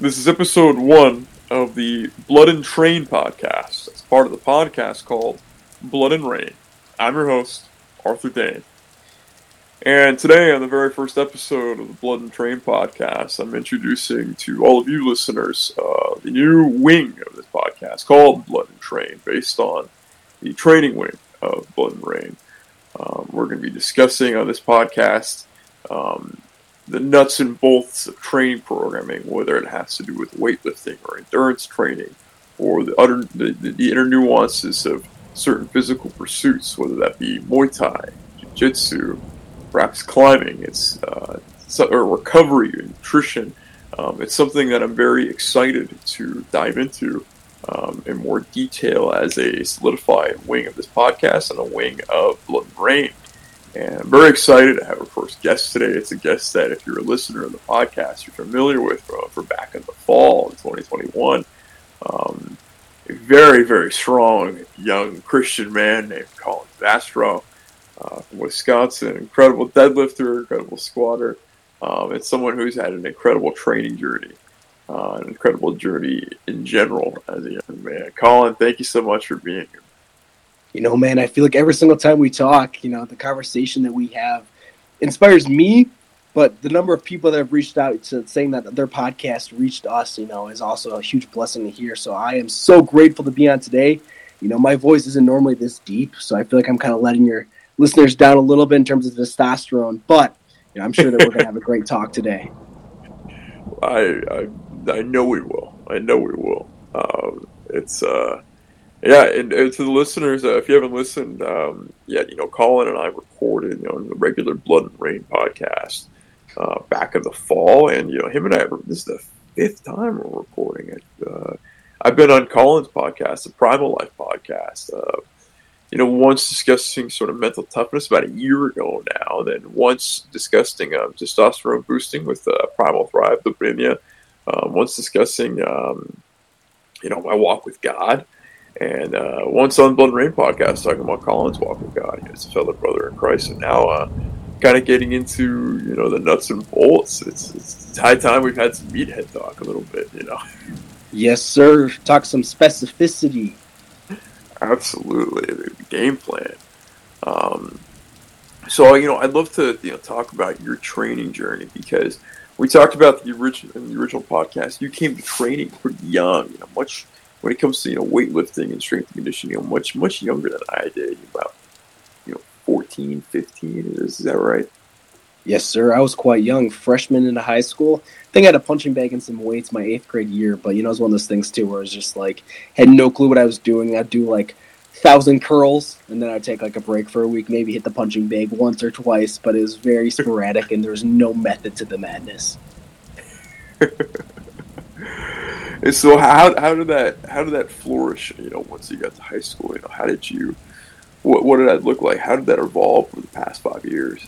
This is episode one of the Blood and Train podcast. It's part of the podcast called Blood and Rain. I'm your host, Arthur Dane. And today, on the very first episode of the Blood and Train podcast, I'm introducing to all of you listeners uh, the new wing of this podcast called Blood and Train, based on the training wing of Blood and Rain. Um, we're going to be discussing on this podcast um, the nuts and bolts of training programming, whether it has to do with weightlifting or endurance training, or the other the, the inner nuances of certain physical pursuits, whether that be Muay Thai, Jiu-Jitsu, perhaps climbing. It's uh, or recovery, nutrition. Um, it's something that I'm very excited to dive into um, in more detail as a solidified wing of this podcast and a wing of Blood and Rain. And I'm very excited to have our first guest today. It's a guest that, if you're a listener of the podcast, you're familiar with uh, for back in the fall in 2021. Um, a very, very strong young Christian man named Colin Vastro uh, from Wisconsin. Incredible deadlifter, incredible squatter. Um, someone who's had an incredible training journey, uh, an incredible journey in general as a young man. Colin, thank you so much for being here. You know, man, I feel like every single time we talk, you know, the conversation that we have inspires me, but the number of people that have reached out to saying that their podcast reached us, you know, is also a huge blessing to hear. So I am so grateful to be on today. You know, my voice isn't normally this deep, so I feel like I'm kind of letting your listeners down a little bit in terms of testosterone, but you know, I'm sure that we're going to have a great talk today. I, I, I know we will. I know we will. Um, it's uh, yeah, and, and, to the listeners, uh, if you haven't listened um, yet, you know, Colin and I recorded you know the regular Blood and Rain podcast uh, back in the fall, and you know, him and I. This is the fifth time we're recording it. Uh, I've been on Colin's podcast, the Primal Life podcast. Uh, you know, once discussing sort of mental toughness about a year ago now, then once discussing um, testosterone boosting with uh, Primal Thrive, the um, once discussing, um, you know, my walk with God, and uh, once on Blood and Rain podcast talking about Colin's walk with God, as a fellow brother in Christ, and now uh, kind of getting into, you know, the nuts and bolts. It's, it's high time we've had some meathead talk a little bit, you know. Yes, sir. Talk some specificity Absolutely, the game plan. Um, so you know, I'd love to you know talk about your training journey because we talked about the original in the original podcast. You came to training pretty young, you know, much when it comes to you know weightlifting and strength and conditioning, know, much much younger than I did. About you know 14, 15. Is, is that right? Yes, sir. I was quite young, freshman into high school. I think I had a punching bag and some weights my eighth grade year, but you know, it was one of those things too where I was just like had no clue what I was doing. I'd do like thousand curls and then I'd take like a break for a week, maybe hit the punching bag once or twice, but it was very sporadic and there was no method to the madness. so how how did that how did that flourish, you know, once you got to high school? You know, how did you what what did that look like? How did that evolve for the past five years?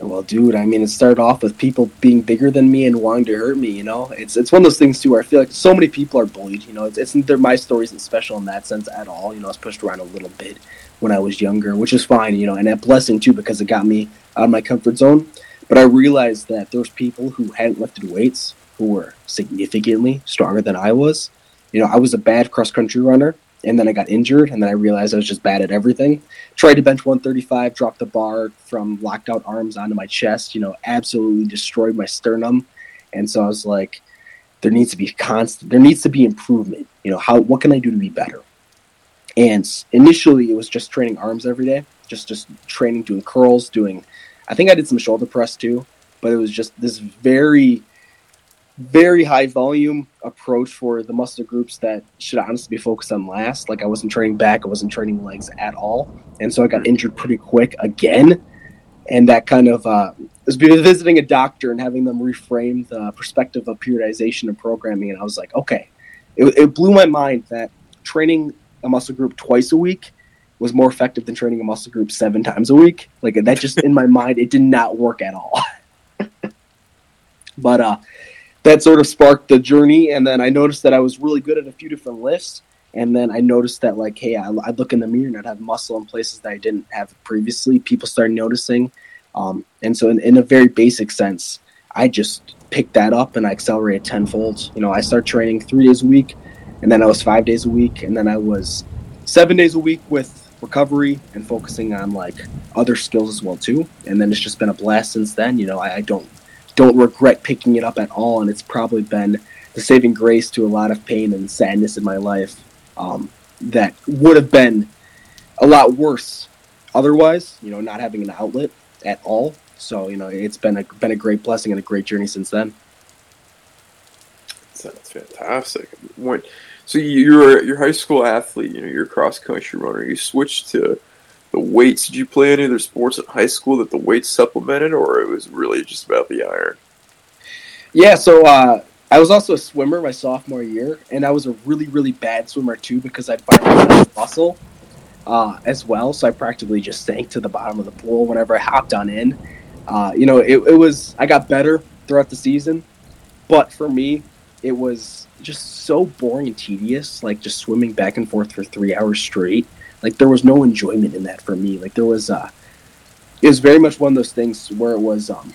Well, dude, I mean, it started off with people being bigger than me and wanting to hurt me. You know, it's it's one of those things too where I feel like so many people are bullied. You know, it's, it's my story isn't special in that sense at all. You know, I was pushed around a little bit when I was younger, which is fine. You know, and a blessing too because it got me out of my comfort zone. But I realized that was people who hadn't lifted weights who were significantly stronger than I was. You know, I was a bad cross country runner and then I got injured, and then I realized I was just bad at everything. Tried to bench 135, dropped the bar from locked out arms onto my chest. You know, absolutely destroyed my sternum, and so I was like, there needs to be constant. There needs to be improvement. You know, how what can I do to be better? And initially, it was just training arms every day, just just training, doing curls, doing. I think I did some shoulder press too, but it was just this very very high volume approach for the muscle groups that should honestly be focused on last. Like I wasn't training back, I wasn't training legs at all, and so I got injured pretty quick again. And that kind of uh, was visiting a doctor and having them reframe the perspective of periodization and programming, and I was like, okay, it, it blew my mind that training a muscle group twice a week was more effective than training a muscle group seven times a week. Like that, just in my mind, it did not work at all. but uh, that sort of sparked the journey. And then I noticed that I was really good at a few different lifts. And then I noticed that, like, hey, I, would look in the mirror and I'd have muscle in places that I didn't have previously. People started noticing. Um, and so, in, in, a very basic sense, I just picked that up and I accelerated tenfold. You know, I started training three days a week, and then I was five days a week, and then I was seven days a week with recovery and focusing on like other skills as well too. And then it's just been a blast since then. You know, I, I don't don't regret picking it up at all, and it's probably been the saving grace to a lot of pain and sadness in my life um, that would have been a lot worse otherwise. You know, not having an outlet at all. So you know, it's been a been a great blessing and a great journey since then. That's fantastic. So you're you're a high school athlete. You know, you're a cross country runner. You switched to the weights. Did you play any other sports in high school that the weights supplemented, or it was really just about the iron? Yeah. So uh, I was also a swimmer my sophomore year, and I was a really really bad swimmer too because I'd find muscle uh, as well. So I practically just sank to the bottom of the pool whenever I hopped on in. Uh, you know, it, it was I got better throughout the season, but for me, it was just so boring and tedious. Like just swimming back and forth for three hours straight. Like there was no enjoyment in that for me. Like there was, uh, it was very much one of those things where it was um,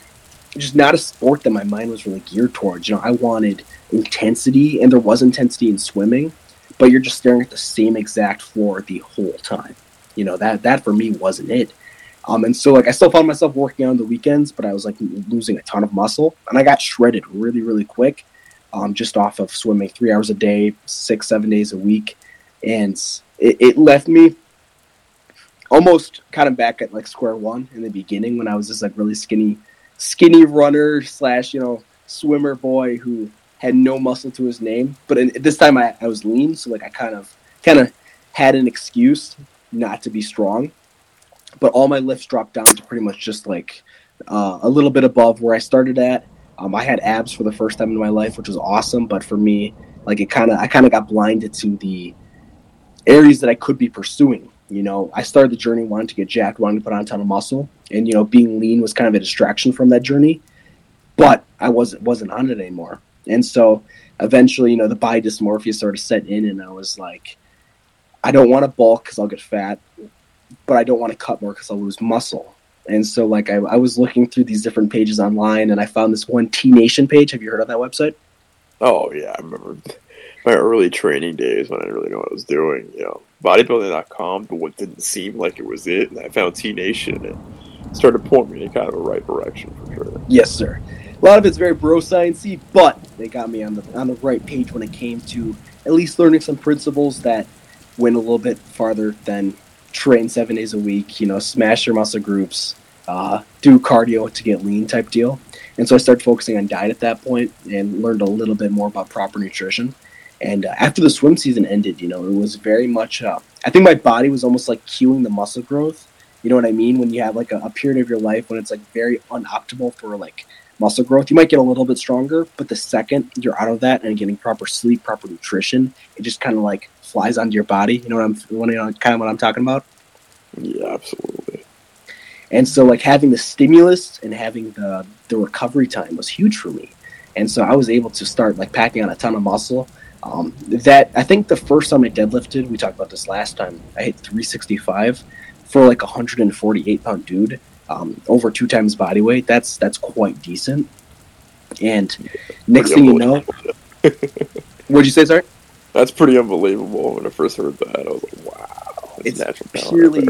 just not a sport that my mind was really geared towards. You know, I wanted intensity, and there was intensity in swimming, but you're just staring at the same exact floor the whole time. You know that that for me wasn't it. Um, and so like I still found myself working on the weekends, but I was like losing a ton of muscle, and I got shredded really really quick, um, just off of swimming three hours a day, six seven days a week, and it, it left me almost kind of back at like square one in the beginning when I was just like really skinny, skinny runner slash you know swimmer boy who had no muscle to his name. But in, this time I, I was lean, so like I kind of kind of had an excuse not to be strong but all my lifts dropped down to pretty much just like uh, a little bit above where I started at. Um, I had abs for the first time in my life, which was awesome. But for me, like it kind of, I kind of got blinded to the areas that I could be pursuing. You know, I started the journey wanting to get jacked, wanting to put on a ton of muscle, and you know, being lean was kind of a distraction from that journey. But I wasn't wasn't on it anymore, and so eventually, you know, the body dysmorphia sort of set in, and I was like, I don't want to bulk because I'll get fat but I don't want to cut more because I'll lose muscle. And so, like, I, I, was looking through these different pages online, and I found this one T Nation page. Have you heard of that website? Oh yeah, I remember my early training days when I didn't really know what I was doing. You know, bodybuilding.com, but what didn't seem like it was it, and I found T Nation and started pulling me in kind of a right direction for sure. Yes, sir. A lot of it's very bro sciencey, but they got me on the on the right page when it came to at least learning some principles that went a little bit farther than train seven days a week, you know, smash your muscle groups, uh, do cardio to get lean type deal. And so I started focusing on diet at that point and learned a little bit more about proper nutrition. And uh, after the swim season ended, you know, it was very much, uh, I think my body was almost like cueing the muscle growth. You know what I mean? When you have like a, a period of your life when it's like very unoptimal for like muscle growth, you might get a little bit stronger, but the second you're out of that and getting proper sleep, proper nutrition, it just kind of like flies onto your body. You know what I'm, you know, kind of what I'm talking about? Yeah, absolutely. And so, like having the stimulus and having the the recovery time was huge for me. And so I was able to start like packing on a ton of muscle. Um, that I think the first time I deadlifted, we talked about this last time. I hit 365 for like a 148 pound dude, um, over two times body weight. That's that's quite decent. And next thing you know, what'd you say, sorry? That's pretty unbelievable. When I first heard that, I was like, "Wow!" It's, it's purely,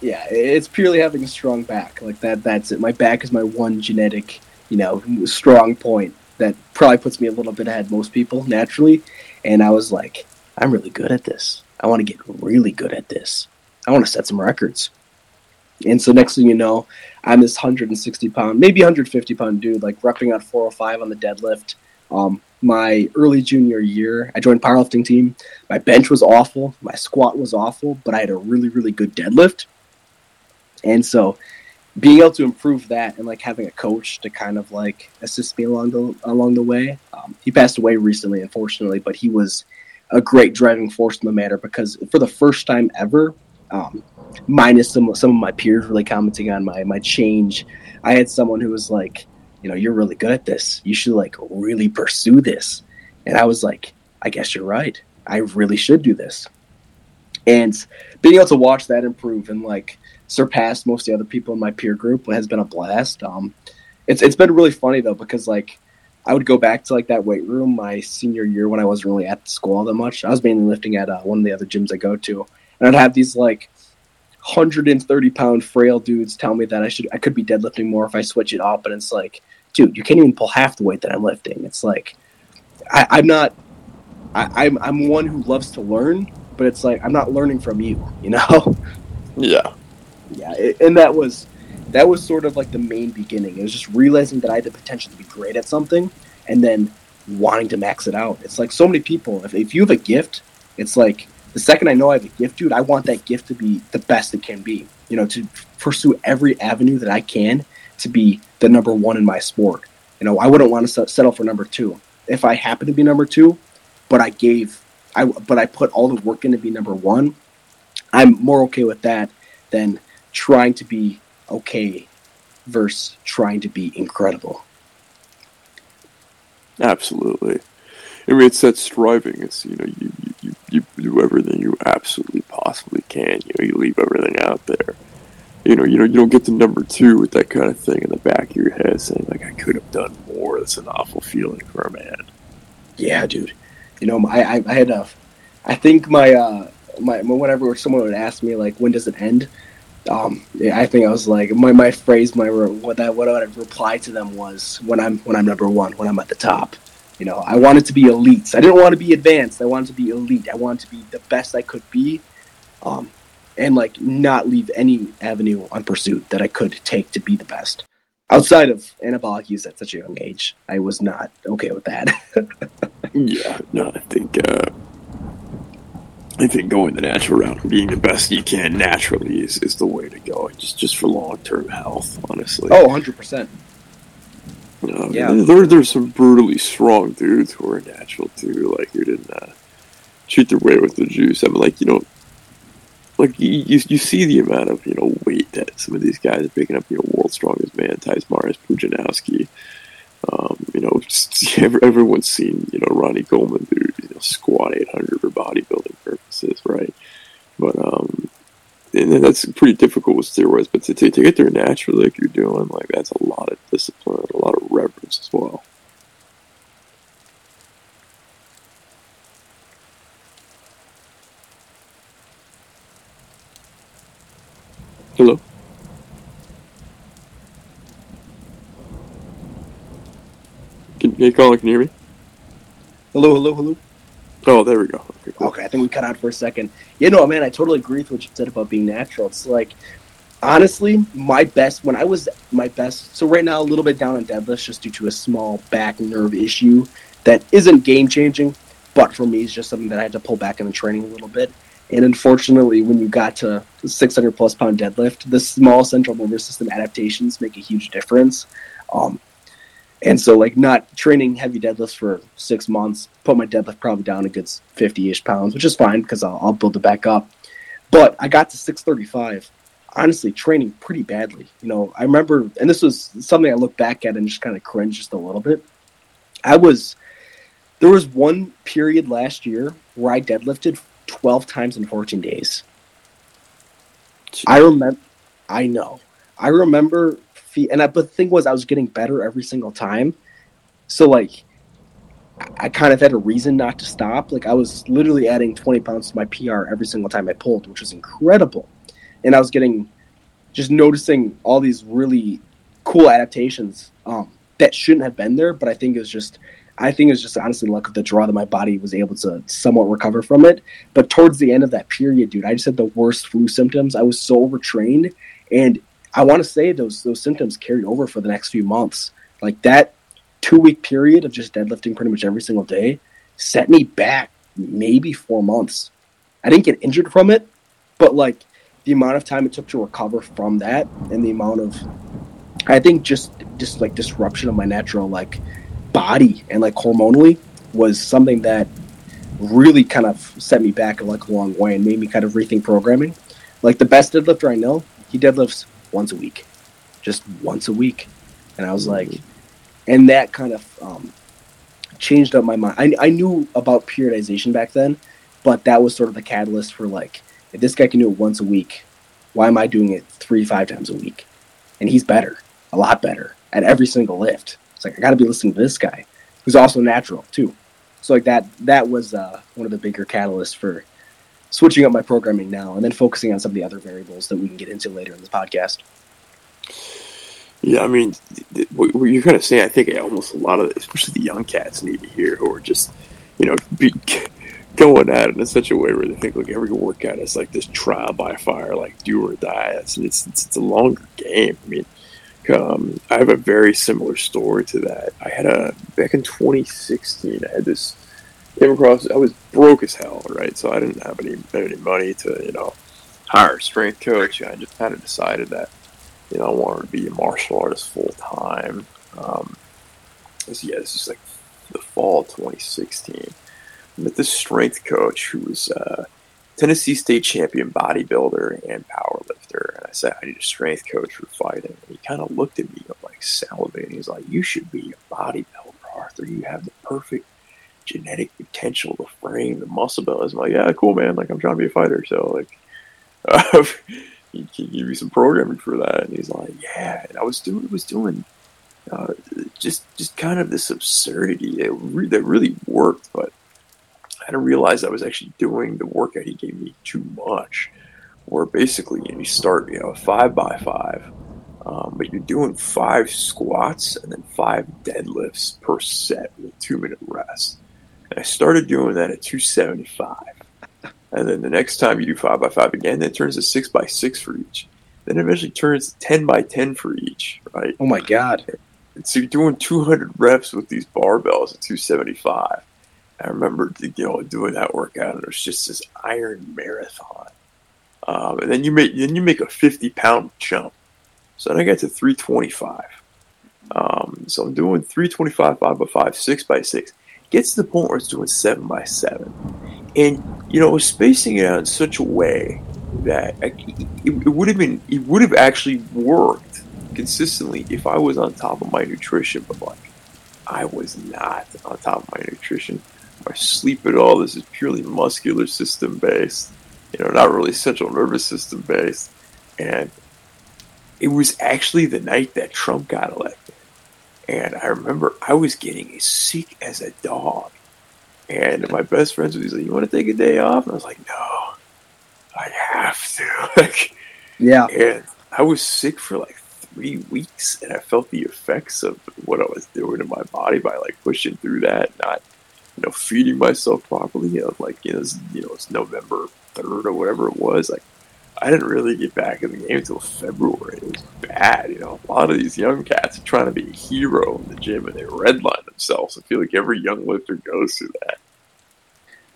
yeah, it's purely having a strong back. Like that. That's it. My back is my one genetic, you know, strong point that probably puts me a little bit ahead most people naturally. And I was like, I'm really good at this. I want to get really good at this. I want to set some records. And so next thing you know, I'm this 160 pound, maybe 150 pound dude, like repping out 405 on the deadlift. Um, my early junior year. I joined powerlifting team. My bench was awful. My squat was awful, but I had a really, really good deadlift. And so being able to improve that and like having a coach to kind of like assist me along the along the way. Um, he passed away recently, unfortunately, but he was a great driving force in the matter because for the first time ever, um, minus some some of my peers really commenting on my my change, I had someone who was like, you know, you're really good at this. You should like really pursue this. And I was like, I guess you're right. I really should do this. And being able to watch that improve and like surpass most of the other people in my peer group has been a blast. Um, it's it's been really funny though because like I would go back to like that weight room my senior year when I wasn't really at the school all that much. I was mainly lifting at uh, one of the other gyms I go to, and I'd have these like 130 pound frail dudes tell me that I should I could be deadlifting more if I switch it up, and it's like, dude, you can't even pull half the weight that I'm lifting. It's like I, I'm not. I, I'm I'm one who loves to learn, but it's like I'm not learning from you, you know. Yeah. Yeah, it, and that was that was sort of like the main beginning. It was just realizing that I had the potential to be great at something, and then wanting to max it out. It's like so many people. If if you have a gift, it's like the second I know I have a gift, dude, I want that gift to be the best it can be. You know, to pursue every avenue that I can to be the number one in my sport. You know, I wouldn't want to settle for number two. If I happen to be number two, but I gave, I but I put all the work in to be number one, I'm more okay with that than trying to be okay versus trying to be incredible. Absolutely. I mean, it's that striving. It's you know, you, you, you do everything you absolutely possibly can. You know, you leave everything out there. You know, you know, you don't get to number two with that kind of thing in the back of your head, saying like, "I could have done more." That's an awful feeling for a man. Yeah, dude. You know, I I, I had a, I think my uh my whenever someone would ask me like, when does it end? Um, I think I was like my, my phrase, my what that what I would reply to them was when I'm when I'm number one, when I'm at the top. You know, I wanted to be elite. I didn't want to be advanced. I wanted to be elite. I wanted to be the best I could be, um, and like not leave any avenue unpursued that I could take to be the best. Outside of anabolic use at such a young age, I was not okay with that. yeah, no, I think uh, I think going the natural route and being the best you can naturally is, is the way to go. Just just for long term health, honestly. Oh, 100 percent. Um, yeah, there there's some brutally strong dudes who are natural too, like who didn't uh, shoot their way with the juice. I mean, like you know, like you, you, you see the amount of you know weight that some of these guys are picking up. You know, world's strongest man, Tyson Marius Pudzianowski. Um, you know, everyone's seen you know Ronnie Coleman, dude, you know, squat 800 for bodybuilding purposes, right? But um, and that's pretty difficult with steroids. But to, to, to get there naturally, like you're doing, like that's a lot of discipline, a lot of reverence as well. Hello. Can, hey, Colin, can you hear me? Hello, hello, hello. Oh, there we go. Okay, cool. okay, I think we cut out for a second. Yeah, no, man, I totally agree with what you said about being natural. It's like, honestly, my best when I was my best. So right now, a little bit down on deadlifts just due to a small back nerve issue that isn't game changing, but for me, it's just something that I had to pull back in the training a little bit. And unfortunately, when you got to 600 plus pound deadlift, the small central nervous system adaptations make a huge difference. Um, and so, like, not training heavy deadlifts for six months, put my deadlift probably down a good 50 ish pounds, which is fine because I'll, I'll build it back up. But I got to 635, honestly, training pretty badly. You know, I remember, and this was something I look back at and just kind of cringe just a little bit. I was, there was one period last year where I deadlifted 12 times in 14 days. Jeez. I remember, I know. I remember feet. And I, but the thing was, I was getting better every single time. So like, I kind of had a reason not to stop. Like I was literally adding 20 pounds to my PR every single time I pulled, which was incredible. And I was getting, just noticing all these really cool adaptations um, that shouldn't have been there. But I think it was just, I think it was just honestly luck of the draw that my body was able to somewhat recover from it. But towards the end of that period, dude, I just had the worst flu symptoms. I was so overtrained, and I want to say those those symptoms carried over for the next few months. Like that two week period of just deadlifting pretty much every single day set me back maybe four months. I didn't get injured from it, but like the amount of time it took to recover from that and the amount of I think just just like disruption of my natural like body and like hormonally was something that really kind of set me back like a long way and made me kind of rethink programming. Like the best deadlifter I know, he deadlifts once a week, just once a week. And I was like, and that kind of um, changed up my mind. I, I knew about periodization back then, but that was sort of the catalyst for like, if this guy can do it once a week, why am I doing it three, five times a week? And he's better, a lot better at every single lift. It's like, I got to be listening to this guy. who's also natural too. So like that that was uh, one of the bigger catalysts for switching up my programming now and then focusing on some of the other variables that we can get into later in this podcast. Yeah, I mean, what you're kind of saying, I think almost a lot of, especially the young cats, need to hear who are just, you know, be going at it in such a way where they think like every workout is like this trial by fire, like do or die. It's it's, it's, a longer game. I mean, um, I have a very similar story to that. I had a back in 2016. I had this came across. I was broke as hell, right? So I didn't have any any money to you know hire a strength coach. I just kind of decided that you know I wanted to be a martial artist full time. Um, this, yeah, this is like the fall of 2016. I met this strength coach who was uh, Tennessee state champion bodybuilder and powerlifter. And I said, I need a strength coach for fighting. And he kind of looked at me like salivating. He's like, You should be a bodybuilder, Arthur. You have the perfect genetic potential, the frame, the muscle build. I was like, Yeah, cool, man. Like, I'm trying to be a fighter. So, like, he can give you some programming for that. And he's like, Yeah. And I was doing, was doing, uh, just, just kind of this absurdity that, re- that really worked, but I didn't realize I was actually doing the workout he gave me too much. Where basically you, know, you start, you know, five by five, um, but you're doing five squats and then five deadlifts per set with a two minute rest. And I started doing that at 275. And then the next time you do five by five again, that turns to six by six for each. Then eventually turns to 10 by 10 for each, right? Oh my God. And so you're doing 200 reps with these barbells at 275 I remember you know doing that workout, and it was just this iron marathon. Um, and then you make then you make a fifty pound jump. So then I got to three twenty five. Um, so I'm doing three twenty five, five by five, six by six. Gets to the point where it's doing seven by seven, and you know, spacing it out in such a way that I, it, it would have been it would have actually worked consistently if I was on top of my nutrition, but like I was not on top of my nutrition or sleep at all. This is purely muscular system based, you know, not really central nervous system based. And it was actually the night that Trump got elected. And I remember I was getting as sick as a dog. And my best friend was like, You want to take a day off? And I was like, No, I have to. like, yeah. And I was sick for like three weeks and I felt the effects of what I was doing in my body by like pushing through that, not you know, feeding myself properly. You know, like you know, it's, you know, it's November third or whatever it was. Like, I didn't really get back in the game until February. It was bad. You know, a lot of these young cats are trying to be a hero in the gym and they redline themselves. I feel like every young lifter goes through that.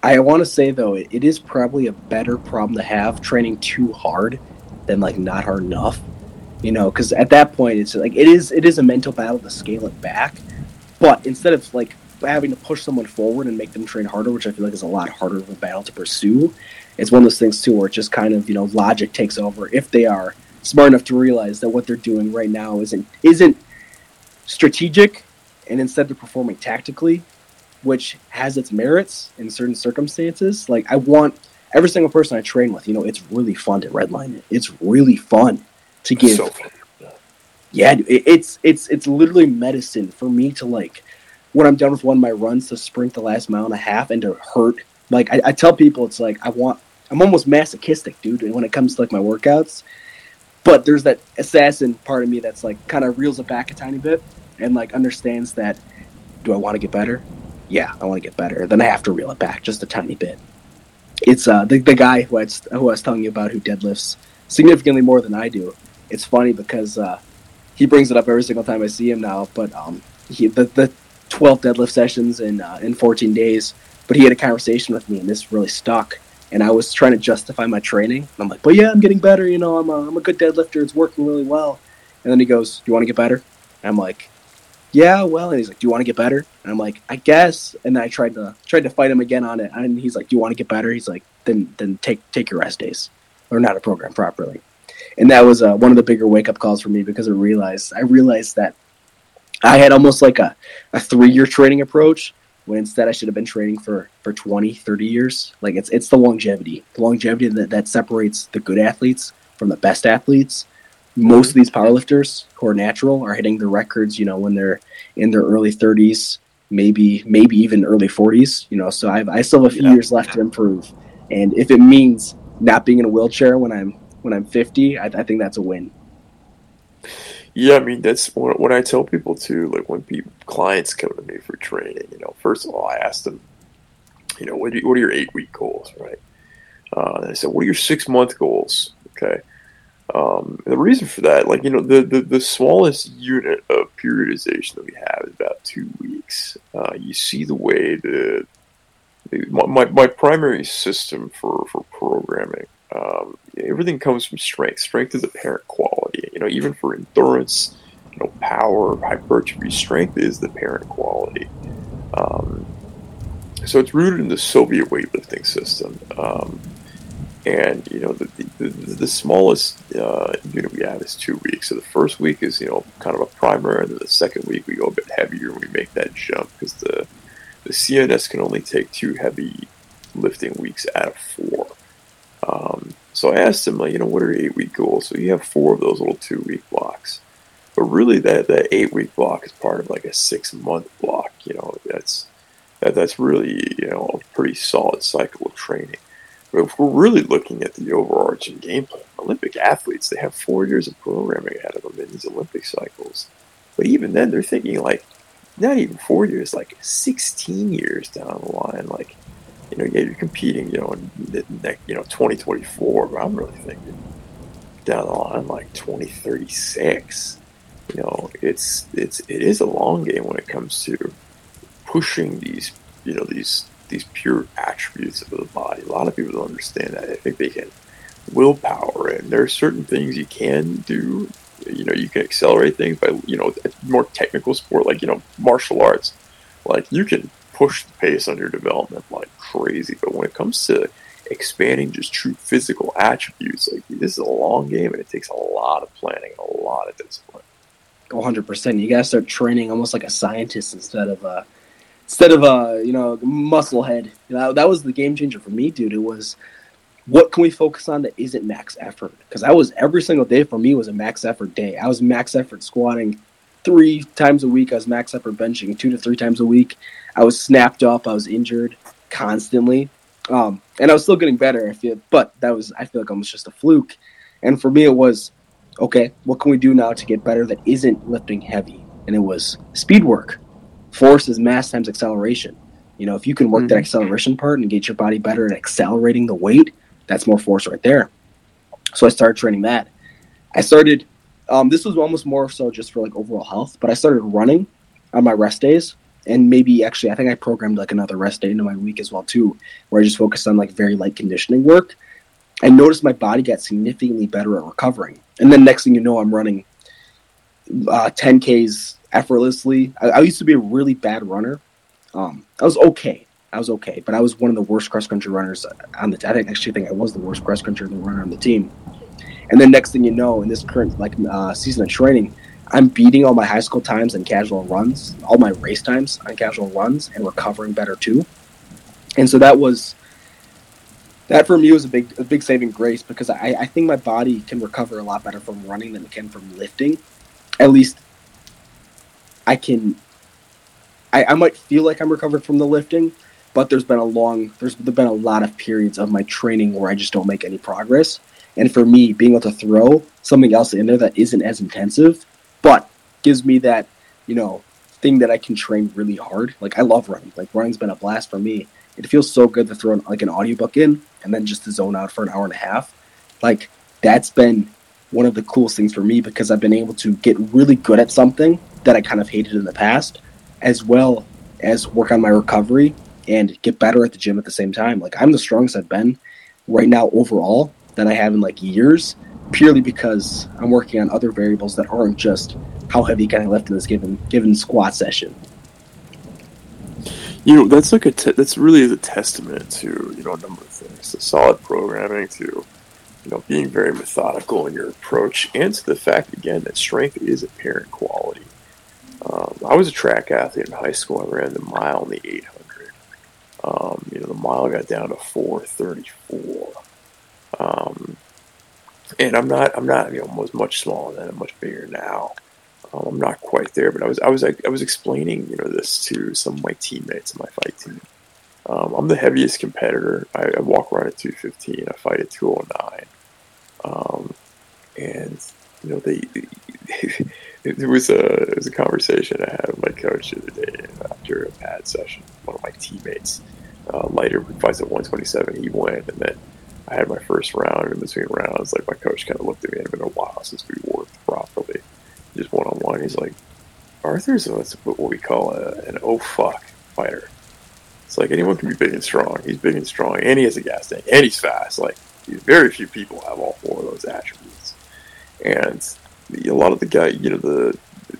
I want to say though, it, is probably a better problem to have training too hard than like not hard enough. You know, because at that point, it's like it is it is a mental battle to scale it back. But instead of like having to push someone forward and make them train harder, which I feel like is a lot harder of a battle to pursue. It's one of those things too where it just kind of you know logic takes over if they are smart enough to realize that what they're doing right now isn't isn't strategic, and instead they're performing tactically, which has its merits in certain circumstances. Like I want every single person I train with, you know, it's really fun to redline it. It's really fun to give. So fun. Yeah, it's it's it's literally medicine for me to like when I'm done with one of my runs to sprint the last mile and a half and to hurt. Like I, I tell people, it's like I want. I'm almost masochistic, dude, when it comes to like my workouts. But there's that assassin part of me that's like kind of reels it back a tiny bit and like understands that. Do I want to get better? Yeah, I want to get better. Then I have to reel it back just a tiny bit. It's uh the, the guy who I, who I was telling you about who deadlifts significantly more than I do. It's funny because uh, he brings it up every single time I see him now. But um, he the, the 12 deadlift sessions in uh, in 14 days. But he had a conversation with me, and this really stuck. And I was trying to justify my training. I'm like, but yeah, I'm getting better. You know, I'm a, I'm a good deadlifter. It's working really well. And then he goes, "Do you want to get better?" And I'm like, "Yeah, well." And he's like, "Do you want to get better?" And I'm like, "I guess." And then I tried to tried to fight him again on it. And he's like, "Do you want to get better?" He's like, "Then then take take your rest days, or not a program properly." And that was uh, one of the bigger wake up calls for me because I realized I realized that I had almost like a, a three year training approach when instead I should have been training for, for 20, 30 years. Like it's it's the longevity, the longevity that, that separates the good athletes from the best athletes. Most of these powerlifters who are natural are hitting the records, you know, when they're in their early 30s, maybe maybe even early 40s. You know, so I, I still have a few Yeah. years left to improve. And if it means not being in a wheelchair when I'm when I'm 50, I, I think that's a win. Yeah, I mean that's when I tell people too. Like when people clients come to me for training, you know, first of all, I ask them, you know, what are, what are your eight week goals, right? Uh, I said, what are your six month goals? Okay. Um, the reason for that, like you know, the, the the smallest unit of periodization that we have is about two weeks. Uh, you see the way the, my, my primary system for for programming um, everything comes from strength. Strength is apparent quality. Know, even for endurance, you know, power, hypertrophy, strength is the parent quality. Um, so it's rooted in the Soviet weightlifting system. Um, and you know, the the, the, the smallest uh, unit we have is two weeks. So the first week is you know kind of a primer, and then the second week we go a bit heavier and we make that jump because the the CNS can only take two heavy lifting weeks out of four. Um, so I asked him, like, you know, what are your eight week goals? So you have four of those little two week blocks. But really, that, that eight week block is part of like a six month block. You know, that's that, that's really you know a pretty solid cycle of training. But if we're really looking at the overarching game plan, Olympic athletes they have four years of programming ahead of them in these Olympic cycles. But even then, they're thinking like not even four years, like sixteen years down the line, like you know, yeah, you're competing, you know, in next, you know, 2024, but I'm really thinking down the line, like 2036. You know, it's, it's, it is a long game when it comes to pushing these, you know, these, these pure attributes of the body. A lot of people don't understand that. I think they can willpower it. And there are certain things you can do. You know, you can accelerate things by, you know, more technical sport, like, you know, martial arts. Like, you can push the pace on your development like crazy. But when it comes to expanding just true physical attributes, like this is a long game and it takes a lot of planning and a lot of discipline. 100. percent You gotta start training almost like a scientist instead of a instead of a you know muscle head. You know, that was the game changer for me, dude. It was what can we focus on that isn't max effort? Because I was every single day for me was a max effort day. I was max effort squatting three times a week. I was max effort benching two to three times a week. I was snapped up. I was injured constantly, um, and I was still getting better. I feel, but that was I feel like almost just a fluke. And for me, it was okay. What can we do now to get better that isn't lifting heavy? And it was speed work. Force is mass times acceleration. You know, if you can work that Mhm. acceleration part and get your body better at accelerating the weight, that's more force right there. So I started training that. I started. Um, this was almost more so just for like overall health, but I started running on my rest days and maybe actually I think I programmed like another rest day into my week as well too, where I just focused on like very light conditioning work. I noticed my body got significantly better at recovering, and then next thing you know, I'm running uh, 10ks effortlessly. I, I used to be a really bad runner. Um, I was okay. I was okay, but I was one of the worst cross country runners on the. I think actually think I was the worst cross country runner on the team. And then next thing you know, in this current like uh, season of training, I'm beating all my high school times and casual runs, all my race times on casual runs, and recovering better too. And so that was that for me was a big a big saving grace because I, I think my body can recover a lot better from running than it can from lifting. At least I can I, I might feel like I'm recovered from the lifting, but there's been a long there's been a lot of periods of my training where I just don't make any progress. And for me, being able to throw something else in there that isn't as intensive, but gives me that, you know, thing that I can train really hard. Like I love running. Like running's been a blast for me. It feels so good to throw like an audiobook in and then just to zone out for an hour and a half. Like that's been one of the coolest things for me because I've been able to get really good at something that I kind of hated in the past, as well as work on my recovery and get better at the gym at the same time. Like I'm the strongest I've been right now overall that I have in like years, purely because I'm working on other variables that aren't just how heavy can I lift in this given given squat session. You know, that's like a te- that's really a testament to you know a number of things: the solid programming, to you know being very methodical in your approach, and to the fact again that strength is apparent quality. Um, I was a track athlete in high school. I ran the mile and the 800. Um, you know, the mile got down to 434. Um, and I'm not, I'm not, you know, was much smaller than I'm much bigger now. Um, I'm not quite there, but I was I was I, I was explaining you know this to some of my teammates in my fight team. Um, I'm the heaviest competitor. I, I, walk around at 215. I fight at 209. Um, and you know they, they there was a there was a conversation I had with my coach the other day after a pad session. One of my teammates, uh, lighter fights at 127. He went, and then I had my first round. In between rounds, like my coach kind of looked at me. Had been a while since we worked properly, just one on one. He's like, "Arthur's what we call a, an oh fuck fighter." It's like anyone can be big and strong. He's big and strong, and he has a gas tank, and he's fast. Like very few people have all four of those attributes, and a lot of the guy, you know, the,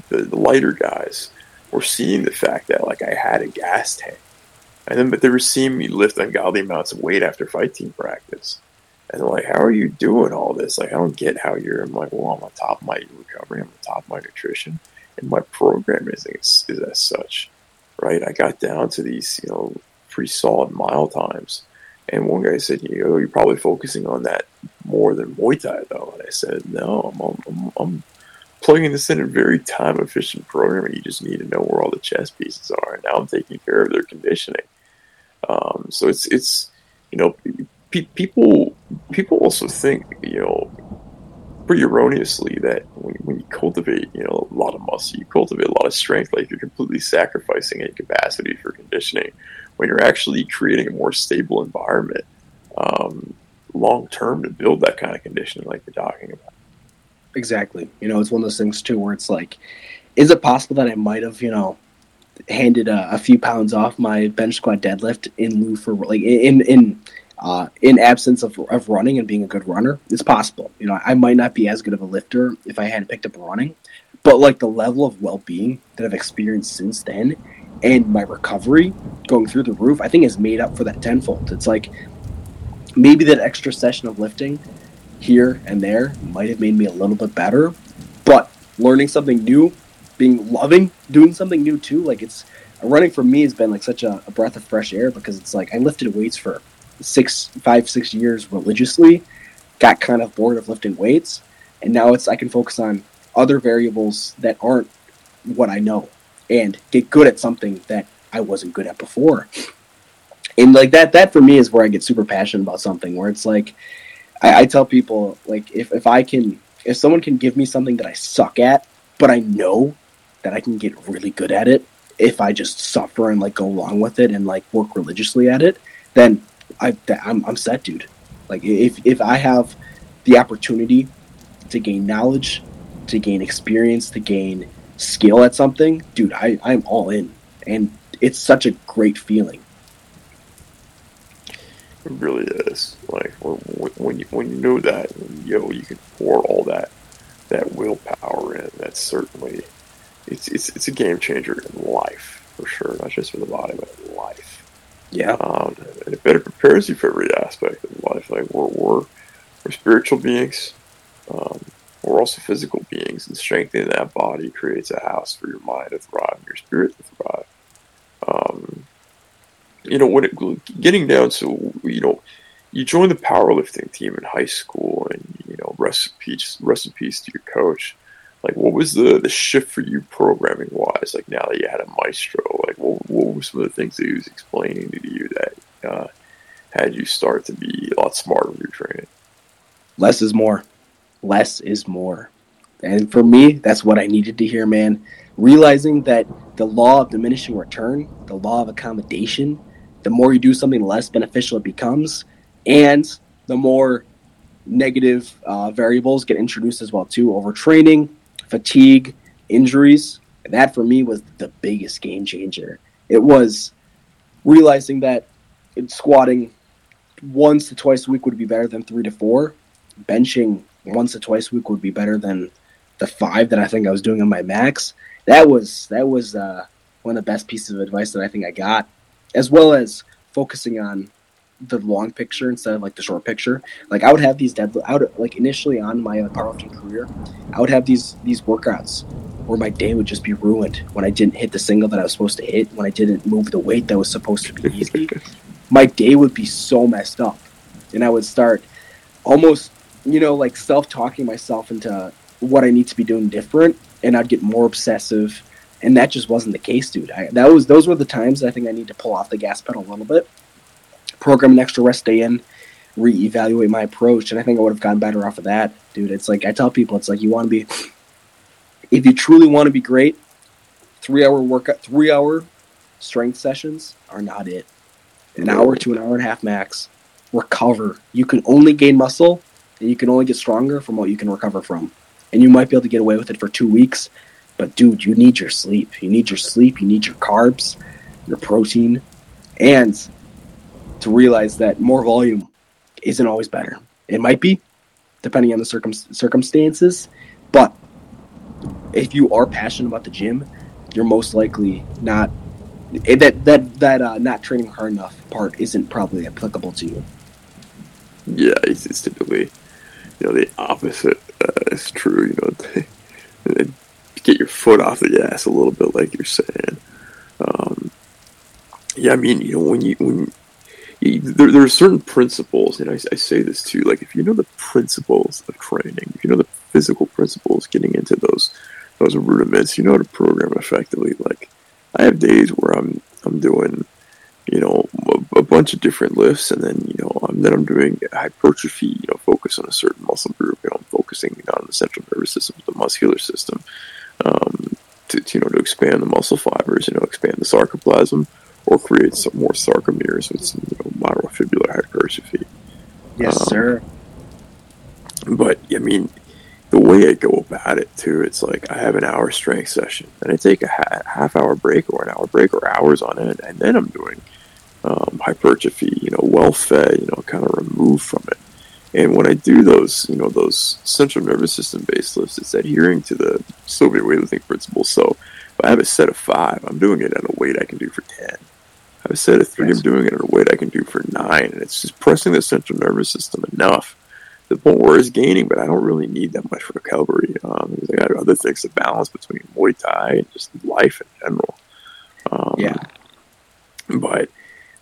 the, the lighter guys were seeing the fact that like I had a gas tank, and then but they were seeing me lift ungodly amounts of weight after fight team practice, and they're like, "How are you doing all this? Like, I don't get how you're." I'm like, "Well, I'm on top of my recovery. I'm on top of my nutrition, and my programming is, is as such, right? I got down to these, you know, pretty solid mile times." And one guy said, "You know, you're probably focusing on that more than Muay Thai, though." And I said, "No, I'm, I'm, I'm plugging this in a very time efficient program, and you just need to know where all the chess pieces are. And now I'm taking care of their conditioning. Um, so it's it's you know pe- people people also think you know pretty erroneously that when, when you cultivate you know a lot of muscle, you cultivate a lot of strength, like you're completely sacrificing any capacity for conditioning when you're actually creating a more stable environment um, long term to build that kind of conditioning like you're talking about. Exactly. You know, it's one of those things too where it's like, is it possible that I might have, you know, handed a, a few pounds off my bench squat deadlift in lieu for like in in uh, in absence of, of running and being a good runner? It's possible. You know, I might not be as good of a lifter if I hadn't picked up running, but like the level of well being that I've experienced since then and my recovery going through the roof, I think has made up for that tenfold. It's like maybe that extra session of lifting here and there might have made me a little bit better, but learning something new, being loving doing something new too, like it's running for me has been like such a, a breath of fresh air because it's like I lifted weights for six, five, six years religiously, got kind of bored of lifting weights, and now it's I can focus on other variables that aren't what I know and get good at something that I wasn't good at before. And like that, that for me is where I get super passionate about something. Where it's like, I, I tell people like if if I can, if someone can give me something that I suck at, but I know that I can get really good at it if I just suffer and like go along with it and like work religiously at it, then I I'm, I'm set, dude. Like if if I have the opportunity to gain knowledge, to gain experience, to gain skill at something, dude, I, I'm all in. And it's such a great feeling. It really is. Like when you when you know that, know you can pour all that that willpower in. That's certainly it's it's it's a game changer in life for sure. Not just for the body, but in life. Yeah. Um, and it better prepares you for every aspect of life. Like we're we're, we're spiritual beings. Um, we're also physical beings, and strengthening that body creates a house for your mind to thrive and your spirit to thrive. Um, you know, when it, getting down to, you know, you join the powerlifting team in high school, and you know, rest in peace, rest recipes recipes to your coach. Like, what was the the shift for you programming wise? Like now that you had a maestro, like what, what were some of the things that he was explaining to you that uh, had you start to be a lot smarter with your training? Less is more less is more. And for me, that's what I needed to hear, man. Realizing that the law of diminishing return, the law of accommodation, the more you do something, less beneficial it becomes, and the more negative uh, variables get introduced as well too. Overtraining, fatigue, injuries. And that for me was the biggest game changer. It was realizing that squatting once to twice a week would be better than three to four. Benching once to twice a week would be better than the five that I think I was doing on my max. That was that was uh, one of the best pieces of advice that I think I got, as well as focusing on the long picture instead of like the short picture. Like I would have these dead, I would like initially on my uh, powerlifting career, I would have these these workouts where my day would just be ruined when I didn't hit the single that I was supposed to hit, when I didn't move the weight that was supposed to be easy. my day would be so messed up, and I would start almost you know, like self talking myself into what I need to be doing different. and I'd get more obsessive, and that just wasn't the case, dude. I, that was those were the times I think I need to pull off the gas pedal a little bit, program an extra rest day in, reevaluate my approach, and I think I would have gotten better off of that, dude. It's like I tell people, it's like you want to be, if you truly want to be great, three hour workout, three hour strength sessions are not it. An hour to an hour and a half max. Recover. You can only gain muscle and you can only get stronger from what you can recover from. And you might be able to get away with it for two weeks, but dude, you need your sleep. You need your sleep. You need your carbs, your protein, and to realize that more volume isn't always better. It might be, depending on the circum- circumstances, but if you are passionate about the gym, you're most likely not that that that uh, not training hard enough part isn't probably applicable to you. Yeah, it's, it's typically you know the opposite uh, is true. You know, get your foot off the gas a little bit, like you're saying. Um, yeah, I mean, you know, when you when there, there are certain principles, and I, I say this too. Like, if you know the principles of training, if you know the physical principles, getting into those those rudiments, you know how to program effectively. Like, I have days where I'm I'm doing, you know, a, a bunch of different lifts, and then you know, I'm, then I'm doing hypertrophy. You know, focus on a certain muscle group. You know, I'm focusing not on the central nervous system, but the muscular system, um, to, to, you know to expand the muscle fibers. You know, expand the sarcoplasm, or create some more sarcomeres with some you know, myofibrillar hypertrophy. Yes, um, sir. But I mean, the way I go about it too, it's like I have an hour strength session, and I take a ha- half hour break or an hour break or hours on it, and then I'm doing um, hypertrophy, you know, well fed, you know, kind of removed from it. And when I do those, you know, those central nervous system based lifts, it's adhering to the Soviet weightlifting principles. So if I have a set of five, I'm doing it at a weight I can do for 10. I have a set of three, yes. I'm doing it at a weight I can do for nine. And it's just pressing the central nervous system enough the point where it's gaining, but I don't really need that much recovery. Um, I got other things to balance between Muay Thai and just life in general. Um, yeah. But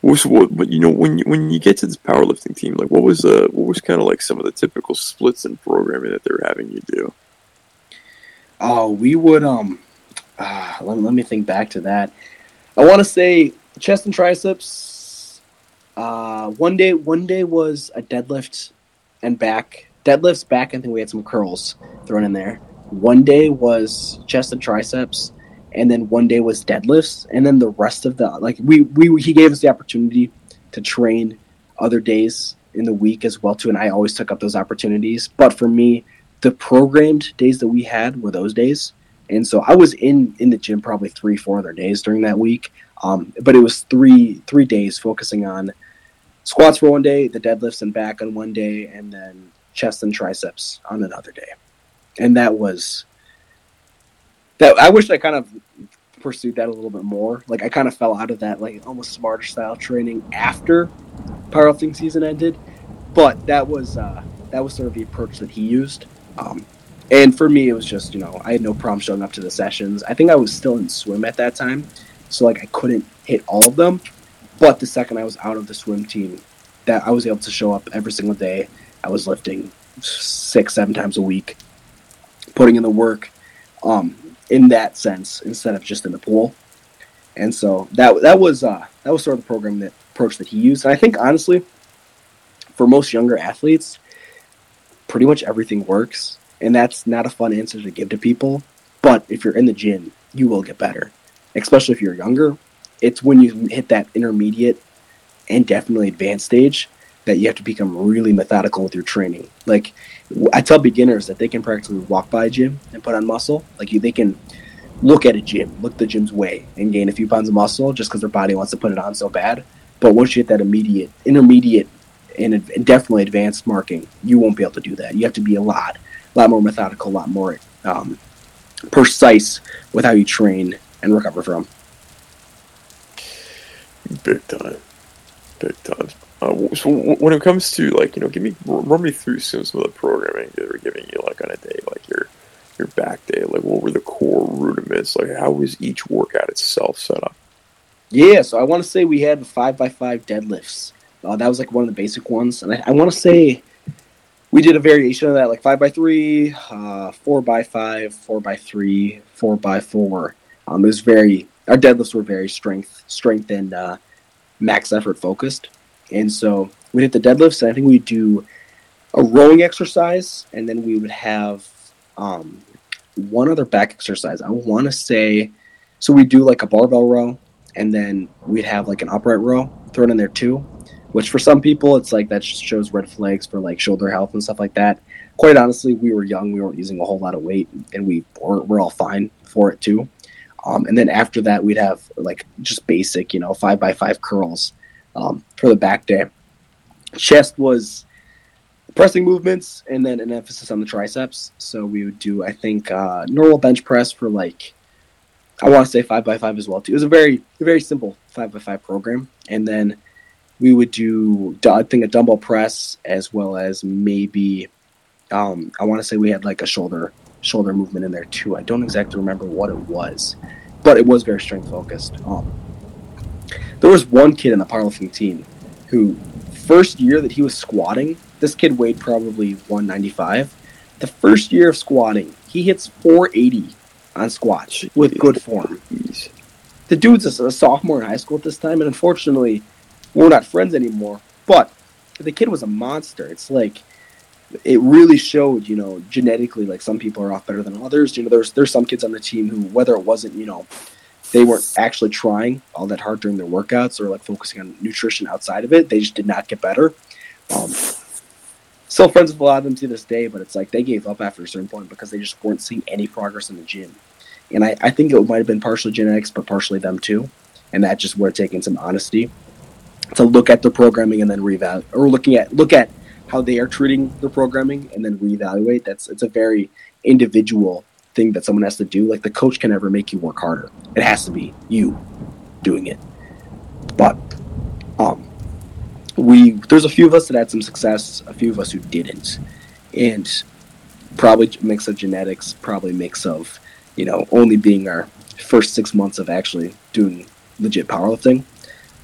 but you know when you, when you get to this powerlifting team, like what was uh what was kind of like some of the typical splits in programming that they're having you do? Oh, we would um, uh, let, let me think back to that. I want to say chest and triceps. Uh, one day, one day was a deadlift and back deadlifts back. I think we had some curls thrown in there. One day was chest and triceps, and then one day was deadlifts, and then the rest of the like we we he gave us the opportunity to train other days in the week as well too, and I always took up those opportunities. But for me, the programmed days that we had were those days, and so I was in in the gym probably three four other days during that week. Um, but it was three three days focusing on squats for one day, the deadlifts and back on one day, and then chest and triceps on another day. And that was that. I wish I kind of pursued that a little bit more. Like I kind of fell out of that like almost smarter style training after powerlifting season ended, but that was uh, that was sort of the approach that he used. Um, and for me, it was just you know I had no problem showing up to the sessions. I think I was still in swim at that time, so like I couldn't hit all of them. But the second I was out of the swim team, that I was able to show up every single day. I was lifting six, seven times a week, putting in the work, um, in that sense instead of just in the pool. And so that that was uh, that was sort of the program that approach that he used. And I think honestly, for most younger athletes, pretty much everything works. And that's not a fun answer to give to people. But if you're in the gym, you will get better. Especially if you're younger it's when you hit that intermediate and definitely advanced stage that you have to become really methodical with your training. Like I tell beginners that they can practically walk by a gym and put on muscle. Like you, they can look at a gym, look the gym's way, and gain a few pounds of muscle just because their body wants to put it on so bad. But once you hit that immediate, intermediate, and definitely advanced marking, you won't be able to do that. You have to be a lot, a lot more methodical, a lot more um, precise with how you train and recover from. Big time, big time. Uh, so when it comes to like you know, give me run me through some of the programming they were giving you like on a day, like your your back day. Like what were the core rudiments? Like how was each workout itself set up? Yeah, so I want to say we had five by five deadlifts. Uh, that was like one of the basic ones, and I, I want to say we did a variation of that, like five by three, uh, four by five, four by three, four by four. Um, it was very our deadlifts were very strength strength and uh, max effort focused, and so we did the deadlifts. And I think we do a rowing exercise, and then we would have um, one other back exercise. I want to say, so we do like a barbell row, and then we'd have like an upright row thrown in there too which for some people it's like that just shows red flags for like shoulder health and stuff like that. Quite honestly, we were young, we weren't using a whole lot of weight, and we were, we're all fine for it too. Um, and then after that, we'd have like just basic, you know, five by five curls um, for the back day. Chest was pressing movements, and then an emphasis on the triceps. So we would do, I think, uh, normal bench press for like I want to say five by five as well too. It was a very very simple five by five program, and then we would do I think a dumbbell press as well as maybe um, I want to say we had like a shoulder shoulder movement in there too. I don't exactly remember what it was, but it was very strength focused. Um, there was one kid in the powerlifting team who first year that he was squatting, this kid weighed probably 195. The first year of squatting, he hits 480 on squats with good form. The dude's a, a sophomore in high school at this time, and unfortunately, we're not friends anymore. But the kid was a monster. It's like it really showed, you know, genetically, like some people are off better than others. You know, there's there's some kids on the team who, whether it wasn't, you know, they weren't actually trying all that hard during their workouts or like focusing on nutrition outside of it, they just did not get better. Um, still friends with a lot of them to this day, but it's like they gave up after a certain point because they just weren't seeing any progress in the gym. And I, I think it might have been partially genetics, but partially them too. And that just would have taken some honesty to look at the programming and then reevaluate, or looking at look at how they are treating the programming and then reevaluate. That's it's a very individual thing that someone has to do. Like the coach can never make you work harder. It has to be you doing it. But um, we there's a few of us that had some success, a few of us who didn't, and probably mix of genetics, probably mix of you know only being our first six months of actually doing legit powerlifting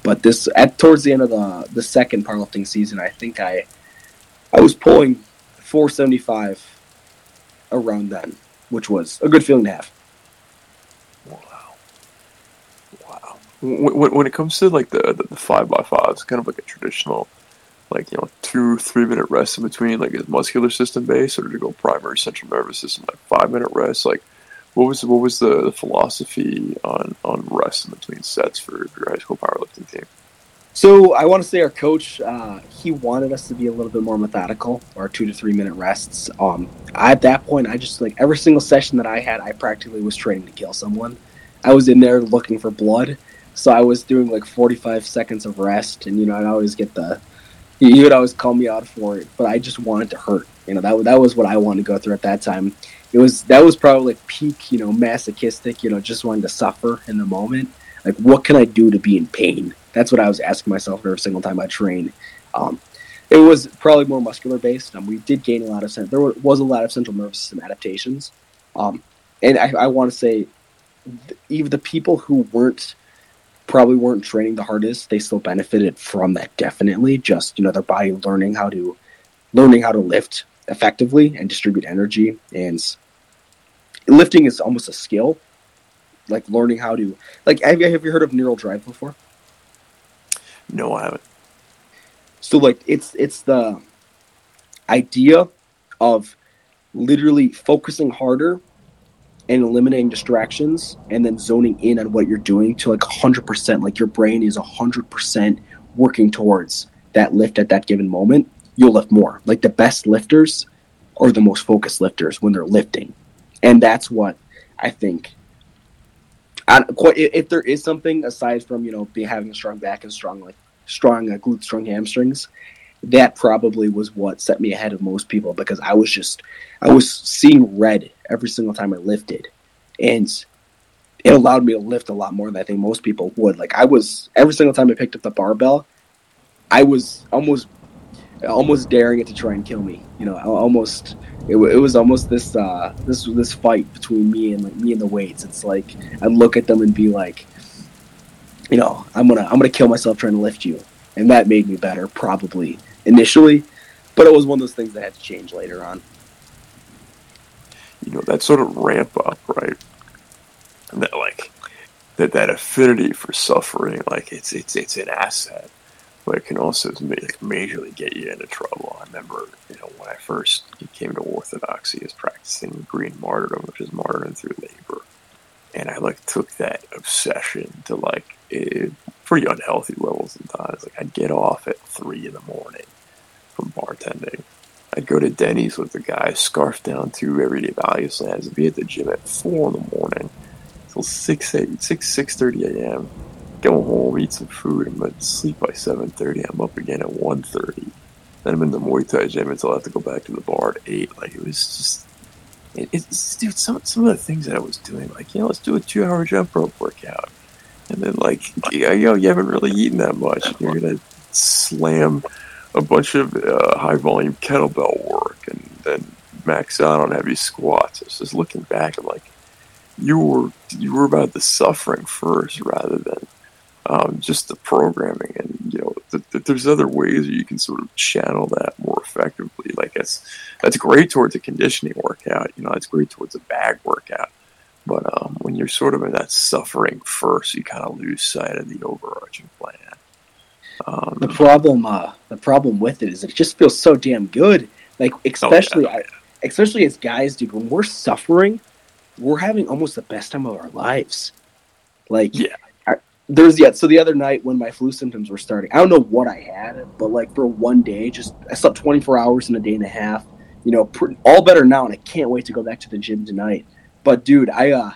but this at towards the end of the the second powerlifting season, I think I I was pulling 475 around then, which was a good feeling to have. Wow, wow. When, when it comes to like the, the, the five by five, it's kind of like a traditional, like you know, two three minute rest in between. Like is muscular system based, or to go primary central nervous system, like five minute rest, like what was what was the, the philosophy on on rest in between sets for your high school powerlifting team? So I want to say our coach, uh, he wanted us to be a little bit more methodical, our two to three minute rests. Um, at that point, I just like every single session that I had, I practically was training to kill someone. I was in there looking for blood, so I was doing like 45 seconds of rest, and you know I'd always get the, he would always call me out for it, but I just wanted to hurt. You know that that was what I wanted to go through at that time it was that was probably like peak, you know, masochistic, you know, just wanting to suffer in the moment. Like, what can I do to be in pain? That's what I was asking myself every single time I train. Um, it was probably more muscular based. Um, we did gain a lot of there was a lot of central nervous system adaptations, um, and I, I want to say, even the people who weren't probably weren't training the hardest, they still benefited from that. Definitely, just you know, their body learning how to learning how to lift effectively and distribute energy and lifting is almost a skill, like learning how to like. Have you have you heard of neural drive before? No, I haven't. So like it's it's the idea of literally focusing harder and eliminating distractions and then zoning in on what you're doing to like 100% like your brain is 100% working towards that lift at that given moment you'll lift more like the best lifters are the most focused lifters when they're lifting and that's what I think. I, if there is something aside from you know be having a strong back and strong like strong uh, glutes, strong hamstrings, that probably was what set me ahead of most people because I was just I was seeing red every single time I lifted, and it allowed me to lift a lot more than I think most people would. Like I was every single time I picked up the barbell, I was almost almost daring it to try and kill me. You know, almost it, it was almost this uh, this this fight between me and like me and the weights. It's like I'd look at them and be like, you know, I'm gonna I'm gonna kill myself trying to lift you, and that made me better probably initially, But it was one of those things that had to change later on. You know, that sort of ramp up, right? And that like that that affinity for suffering, like it's it's it's an asset, but it can also majorly get you into trouble. I remember, you know, when I first came to Orthodoxy, I was practicing green martyrdom, which is martyrdom through labor, and I like took that obsession to like it, pretty unhealthy levels sometimes. Like I'd get off at three in the morning from bartending. I'd go to Denny's with the guy, scarf down two everyday value slams, and be at the gym at four in the morning till 6 8, 6 6 30 a.m. Go home, eat some food, and but sleep by 7:30. I'm up again at 1:30. Then I'm in the Muay Thai gym until I have to go back to the bar at eight. Like it was just, it, it's dude. Some some of the things that I was doing, like you know, let's do a two-hour jump rope workout, and then like, you know, you haven't really eaten that much. You're gonna slam a bunch of uh, high volume kettlebell work and then max out on heavy squats. I was just looking back, I'm like, you were you were about the suffering first rather than um, just the programming. And you know, th- th- there's other ways you can sort of channel that more effectively. Like that's that's great towards a conditioning workout. You know, it's great towards a bag workout. But um, when you're sort of in that suffering first, you kind of lose sight of the overarching plan. Um, the problem, uh, the problem with it is it just feels so damn good. Like especially, oh, yeah. I, especially as guys, dude, when we're suffering, we're having almost the best time of our lives. Like, yeah, there's yeah. So the other night when my flu symptoms were starting, I don't know what I had, but like for one day, just I slept 24 hours in a day and a half. You know, all better now, and I can't wait to go back to the gym tonight. But dude, I uh,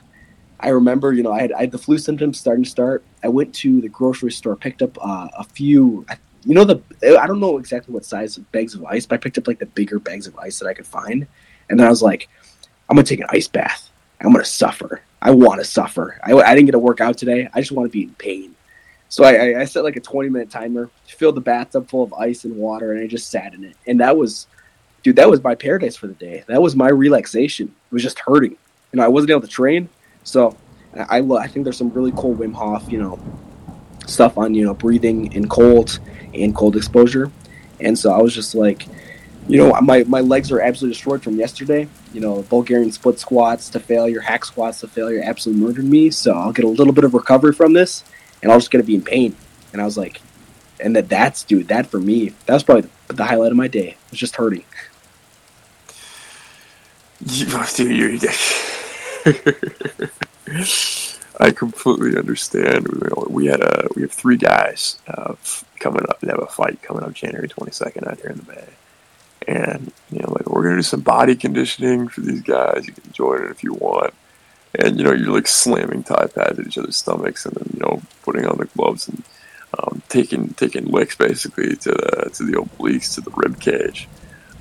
I remember, you know, I had, I had the flu symptoms starting to start. I went to the grocery store, picked up uh, a few, you know, the I don't know exactly what size of bags of ice, but I picked up like the bigger bags of ice that I could find, and then I was like, I'm gonna take an ice bath. I'm gonna suffer. I want to suffer. I, I didn't get to work out today. I just want to be in pain. So I, I, I set like a 20 minute timer, filled the bathtub full of ice and water, and I just sat in it. And that was, dude, that was my paradise for the day. That was my relaxation. It was just hurting. You know, I wasn't able to train, so I, I think there's some really cool Wim Hof, you know, stuff on you know breathing in cold and cold exposure, and so I was just like, you know, my my legs are absolutely destroyed from yesterday. You know, Bulgarian split squats to failure, hack squats to failure, absolutely murdered me. So I'll get a little bit of recovery from this, and I'll just to be in pain. And I was like, and that that's dude, that for me, that was probably the, the highlight of my day. It was just hurting. Dude, I completely understand. We had a we have three guys uh, coming up. They have a fight coming up January twenty second out here in the Bay, and you know, like we're gonna do some body conditioning for these guys. You can join it if you want, and you know, you're like slamming Thai pads at each other's stomachs, and then you know, putting on the gloves and um, taking taking licks basically to the to the obliques to the rib cage.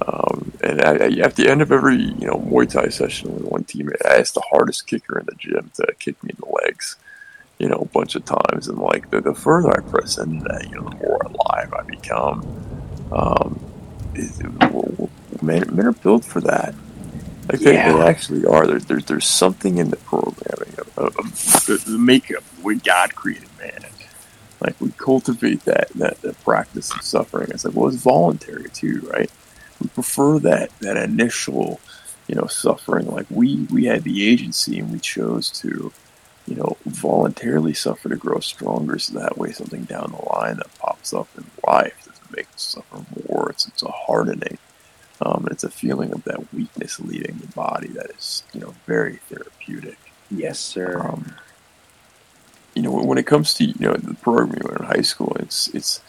Um, and at the end of every you know Muay Thai session with one teammate, I asked the hardest kicker in the gym to kick me in the legs, you know, a bunch of times. And like the, the further I press into that, you know, the more alive I become. Um, men, men are built for that. Like they, yeah. they actually are. There's, there's there's something in the programming of, of, of the, the makeup we God created man. Like we cultivate that, that that practice of suffering. It's like well, it's voluntary too, right? we prefer that that initial you know suffering like we we had the agency and we chose to you know voluntarily suffer to grow stronger so that way something down the line that pops up in life make suffer more it's, it's a hardening um, it's a feeling of that weakness leading the body that is you know very therapeutic yes sir um, you know when it comes to you know the program in high school it's it's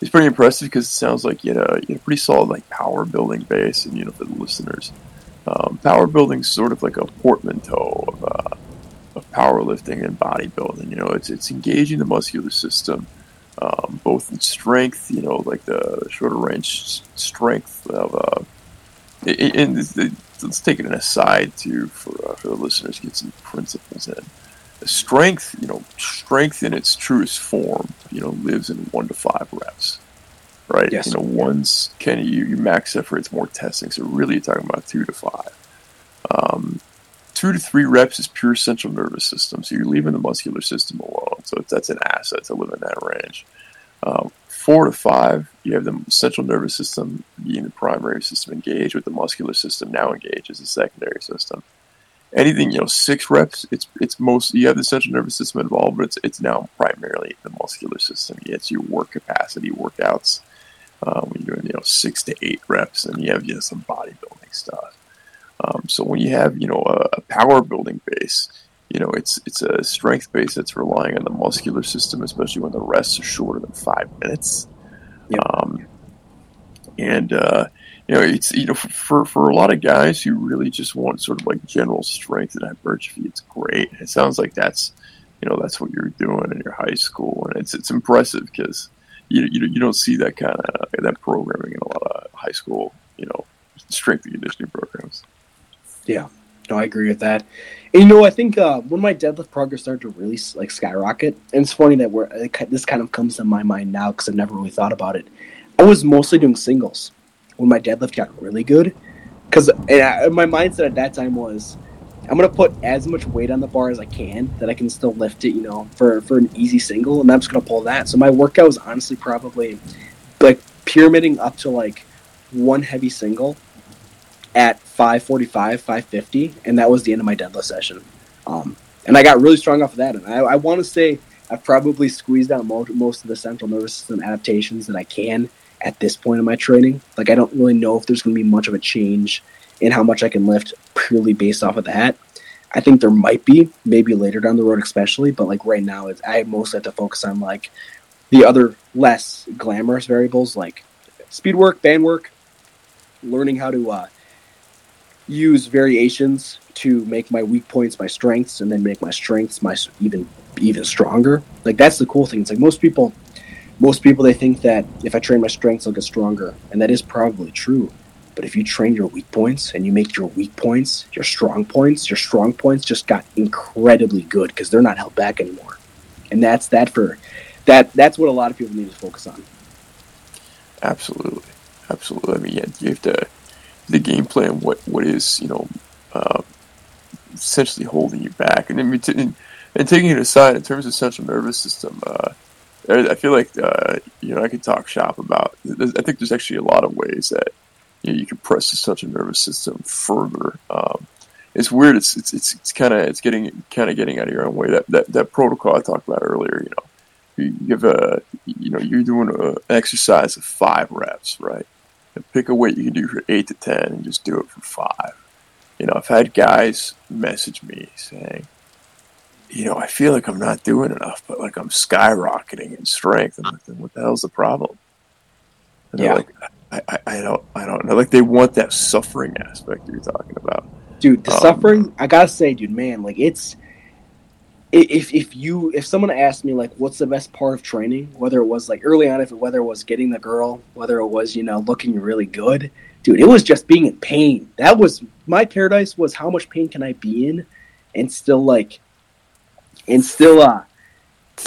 it's pretty impressive because it sounds like you had a, you had a pretty solid like power building base, and you know for the listeners, um, power building is sort of like a portmanteau of, uh, of powerlifting and bodybuilding. You know, it's it's engaging the muscular system, um, both in strength, you know, like the shorter range strength of. Uh, and let's take it an aside too for uh, for the listeners, get some principles in strength, you know, strength in its truest form, you know, lives in one to five reps, right? Yes. You know, one's can you, you max effort, it's more testing. So really, you're talking about two to five. Um, two to three reps is pure central nervous system. So you're leaving the muscular system alone. So that's an asset to live in that range. Um, four to five, you have the central nervous system being the primary system engaged with the muscular system now engaged as a secondary system. Anything, you know, six reps, it's it's most you have the central nervous system involved, but it's it's now primarily the muscular system. It's your work capacity workouts. Uh, when you're doing, you know, six to eight reps, and you have you know, some bodybuilding stuff. Um, so when you have, you know, a, a power building base, you know, it's it's a strength base that's relying on the muscular system, especially when the rests are shorter than five minutes. Yep. Um, and uh, you know, it's you know, for for a lot of guys who really just want sort of like general strength and hypertrophy, it's great. It sounds like that's you know that's what you're doing in your high school, and it's it's impressive because you, you you don't see that kind of that programming in a lot of high school, you know, strength and conditioning programs. Yeah, no, I agree with that. And you know, I think uh, when my deadlift progress started to really like skyrocket, and it's funny that we're this kind of comes to my mind now because I've never really thought about it. I was mostly doing singles when my deadlift got really good, because my mindset at that time was, I'm gonna put as much weight on the bar as I can that I can still lift it, you know, for for an easy single, and I'm just gonna pull that. So my workout was honestly probably like pyramiding up to like one heavy single at 545, 550, and that was the end of my deadlift session. Um, and I got really strong off of that. And I, I want to say I've probably squeezed out most, most of the central nervous system adaptations that I can at this point in my training. Like, I don't really know if there's going to be much of a change in how much I can lift purely based off of that. I think there might be, maybe later down the road, especially, but like right now, it's, I mostly have to focus on like the other less glamorous variables like speed work, band work, learning how to uh, use variations to make my weak points my strengths and then make my strengths my even even stronger. Like that's the cool thing. It's like most people most people they think that if i train my strengths i'll get stronger and that is probably true. But if you train your weak points and you make your weak points your strong points your strong points just got incredibly good because they're not held back anymore. And that's that for that that's what a lot of people need to focus on. Absolutely. Absolutely. I mean yeah, you have to the game plan, what what is you know uh, essentially holding you back, and, and, and taking it aside in terms of central nervous system. Uh, I feel like uh, you know I could talk shop about. I think there's actually a lot of ways that you, know, you can press the central nervous system further. Um, it's weird. It's it's it's, it's kind of it's getting kind of getting out of your own way. That, that that protocol I talked about earlier. You know, you give a you know you're doing an exercise of five reps, right? Pick a weight you can do for eight to ten and just do it for five. You know, I've had guys message me saying, you know, I feel like I'm not doing enough, but like I'm skyrocketing in strength. I'm like, what the hell's the problem? And yeah. like, I, I, I, don't, I don't know. Like they want that suffering aspect you're talking about, dude. The um, suffering, I gotta say, dude, man, like it's if if you if someone asked me like what's the best part of training whether it was like early on if it, whether it was getting the girl whether it was you know looking really good dude it was just being in pain that was my paradise was how much pain can i be in and still like and still uh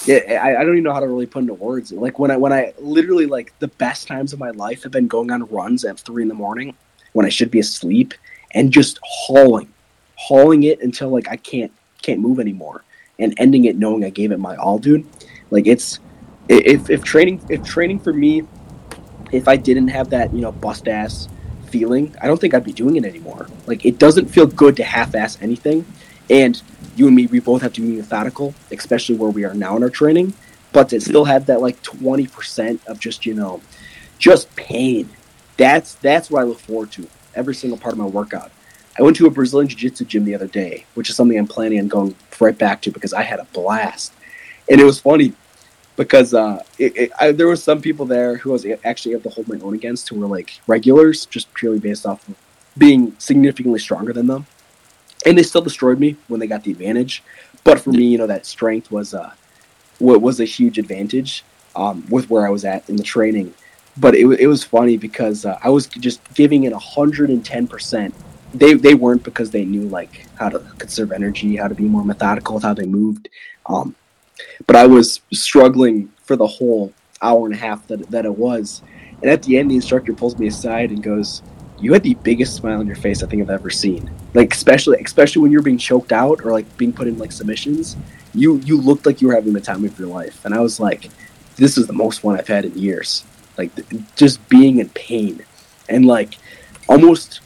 I, I don't even know how to really put into words. Like when I when I literally like the best times of my life have been going on runs at three in the morning when I should be asleep and just hauling, hauling it until like I can't can't move anymore and ending it knowing I gave it my all, dude. Like it's if if training if training for me, if I didn't have that you know bust ass feeling, I don't think I'd be doing it anymore. Like it doesn't feel good to half ass anything, and you and me we both have to be methodical, especially where we are now in our training. But to still have that like twenty percent of just you know, just pain. That's that's what I look forward to every single part of my workout. I went to a Brazilian Jiu Jitsu gym the other day, which is something I'm planning on going right back to because I had a blast. And it was funny because uh, it, it, I, there was some people there who I was actually able to hold my own against who were like regulars, just purely based off of being significantly stronger than them. And they still destroyed me when they got the advantage. But for me, you know, that strength was uh, what was a huge advantage um, with where I was at in the training. But it, it was funny because uh, I was just giving it 110% they they weren't because they knew like how to conserve energy, how to be more methodical with how they moved. Um, but I was struggling for the whole hour and a half that that it was. And at the end, the instructor pulls me aside and goes, "You had the biggest smile on your face I think I've ever seen. Like especially especially when you're being choked out or like being put in like submissions. You you looked like you were having the time of your life." And I was like, this is the most fun I've had in years. Like just being in pain and like almost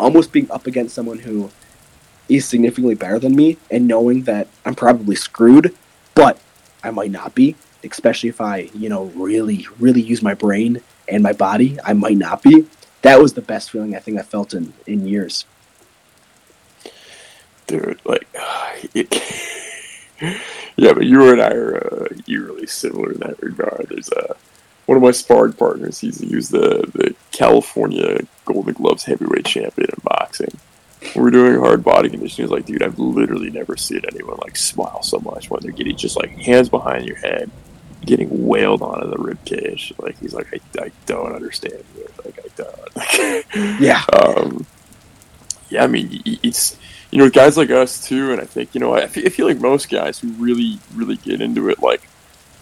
almost being up against someone who is significantly better than me and knowing that I'm probably screwed, but I might not be, especially if I, you know, really, really use my brain and my body, I might not be. That was the best feeling I think I felt in, in years. Dude, like, it, yeah, but you and I are uh, eerily similar in that regard. There's a one of my sparring partners. He's he was the the California Golden Gloves heavyweight champion in boxing. We were doing hard body conditioning. He's like, dude, I've literally never seen anyone like smile so much when they're getting just like hands behind your head, getting wailed on in the rib cage. Like he's like, I, I don't understand. Like I don't. Yeah. Um, yeah, I mean, it's you know guys like us too, and I think you know I feel, I feel like most guys who really really get into it, like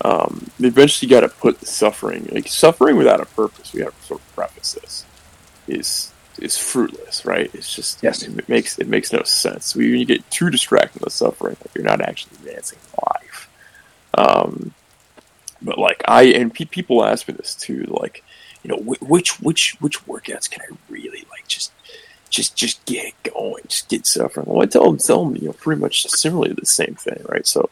um, they eventually got to put the suffering, like suffering without a purpose. We have to sort of preface this is is fruitless, right? It's just Yes. it makes it makes no sense. When you get too distracted with suffering, like you're not actually advancing life. Um, but like I and pe- people ask me this too, like you know wh- which which which workouts can I really like just just just get going, just get suffering. Well, I tell them, tell them, you know, pretty much similarly the same thing, right? So,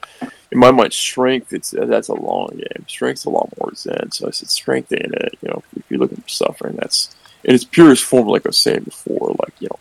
in my mind, strength it's uh, that's a long game. Strength's a lot more zen. So I said, strength ain't it. You know, if you're looking for suffering, that's in its purest form, like I was saying before, like you know,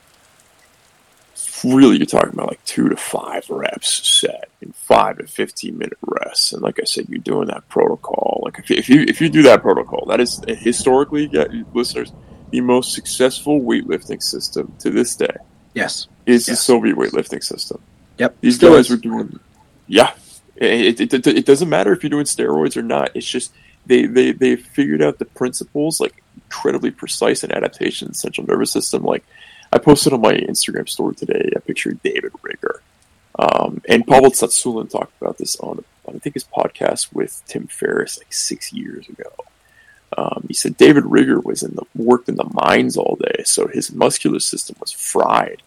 really you're talking about like two to five reps set in five to fifteen minute rests. And like I said, you're doing that protocol. Like if you if you, if you do that protocol, that is historically, yeah, listeners, the most successful weightlifting system to this day Yes. is the Yes. Soviet weightlifting system. Yep. These Still guys is. were doing, yeah. It, it, it, it doesn't matter if you're doing steroids or not. It's just they they they figured out the principles like incredibly precise in adaptation central nervous system. Like I posted on my Instagram story today a picture of David Rigert, um, and Pavel Tsatsouline talked about this on I think his podcast with Tim Ferriss like six years ago. Um, he said David Rigert was in the worked in the mines all day, so his muscular system was fried.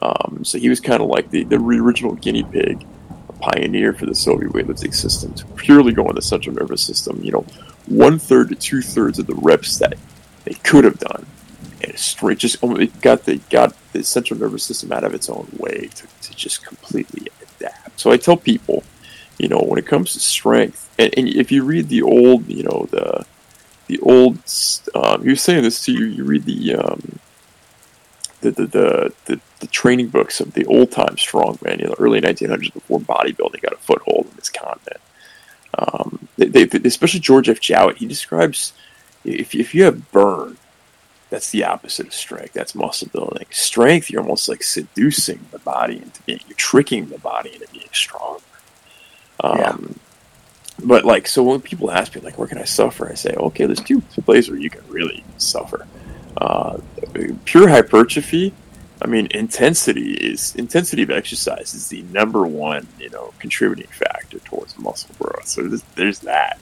Um, so he was kind of like the, the original guinea pig, a pioneer for the Soviet weightlifting system to purely go on the central nervous system. You know, one third to two thirds of the reps that they could have done, and straight just oh, it got the got the central nervous system out of its own way to, to just completely adapt. So I tell people, you know, when it comes to strength, and, and if you read the old, you know, the the old, um, he was saying this to you. You read the um, the, the, the, the, the training books of the old time strongman in the early 1900s before bodybuilding got a foothold in this continent. Um, they, they, especially George F. Jowett, he describes if, if you have burn, that's the opposite of strength. That's muscle building. Strength, you're almost like seducing the body into being, you're tricking the body into being strong. Um, Yeah. But like, so when people ask me like, where can I suffer? I say, okay, there's two places where you can really suffer. Uh, pure hypertrophy. I mean, intensity is intensity of exercise is the number one, you know, contributing factor towards muscle growth. So there's, there's that,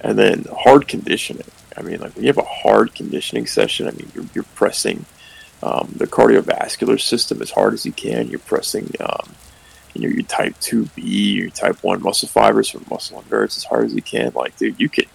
and then hard conditioning. I mean, like when you have a hard conditioning session, I mean, you're, you're pressing um, the cardiovascular system as hard as you can. You're pressing, um, you know, your type two B, your type one muscle fibers from muscle endurance as hard as you can. Like, dude, you can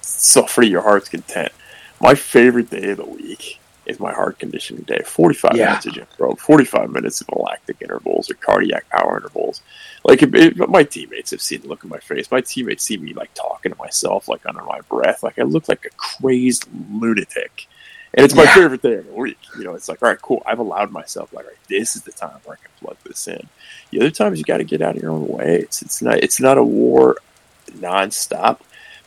suffer to your heart's content. My favorite day of the week is my heart conditioning day. 45 Yeah. minutes of gym bro. 45 minutes of lactic intervals or cardiac power intervals. Like, if, if my teammates have seen the look on my face. My teammates see me, like, talking to myself, like, under my breath. Like, I look like a crazed lunatic. And it's my Yeah. favorite day of the week. You know, it's like, all right, cool. I've allowed myself, like, right, this is the time where I can plug this in. The other times you got to get out of your own way. It's, it's not it's not a war nonstop,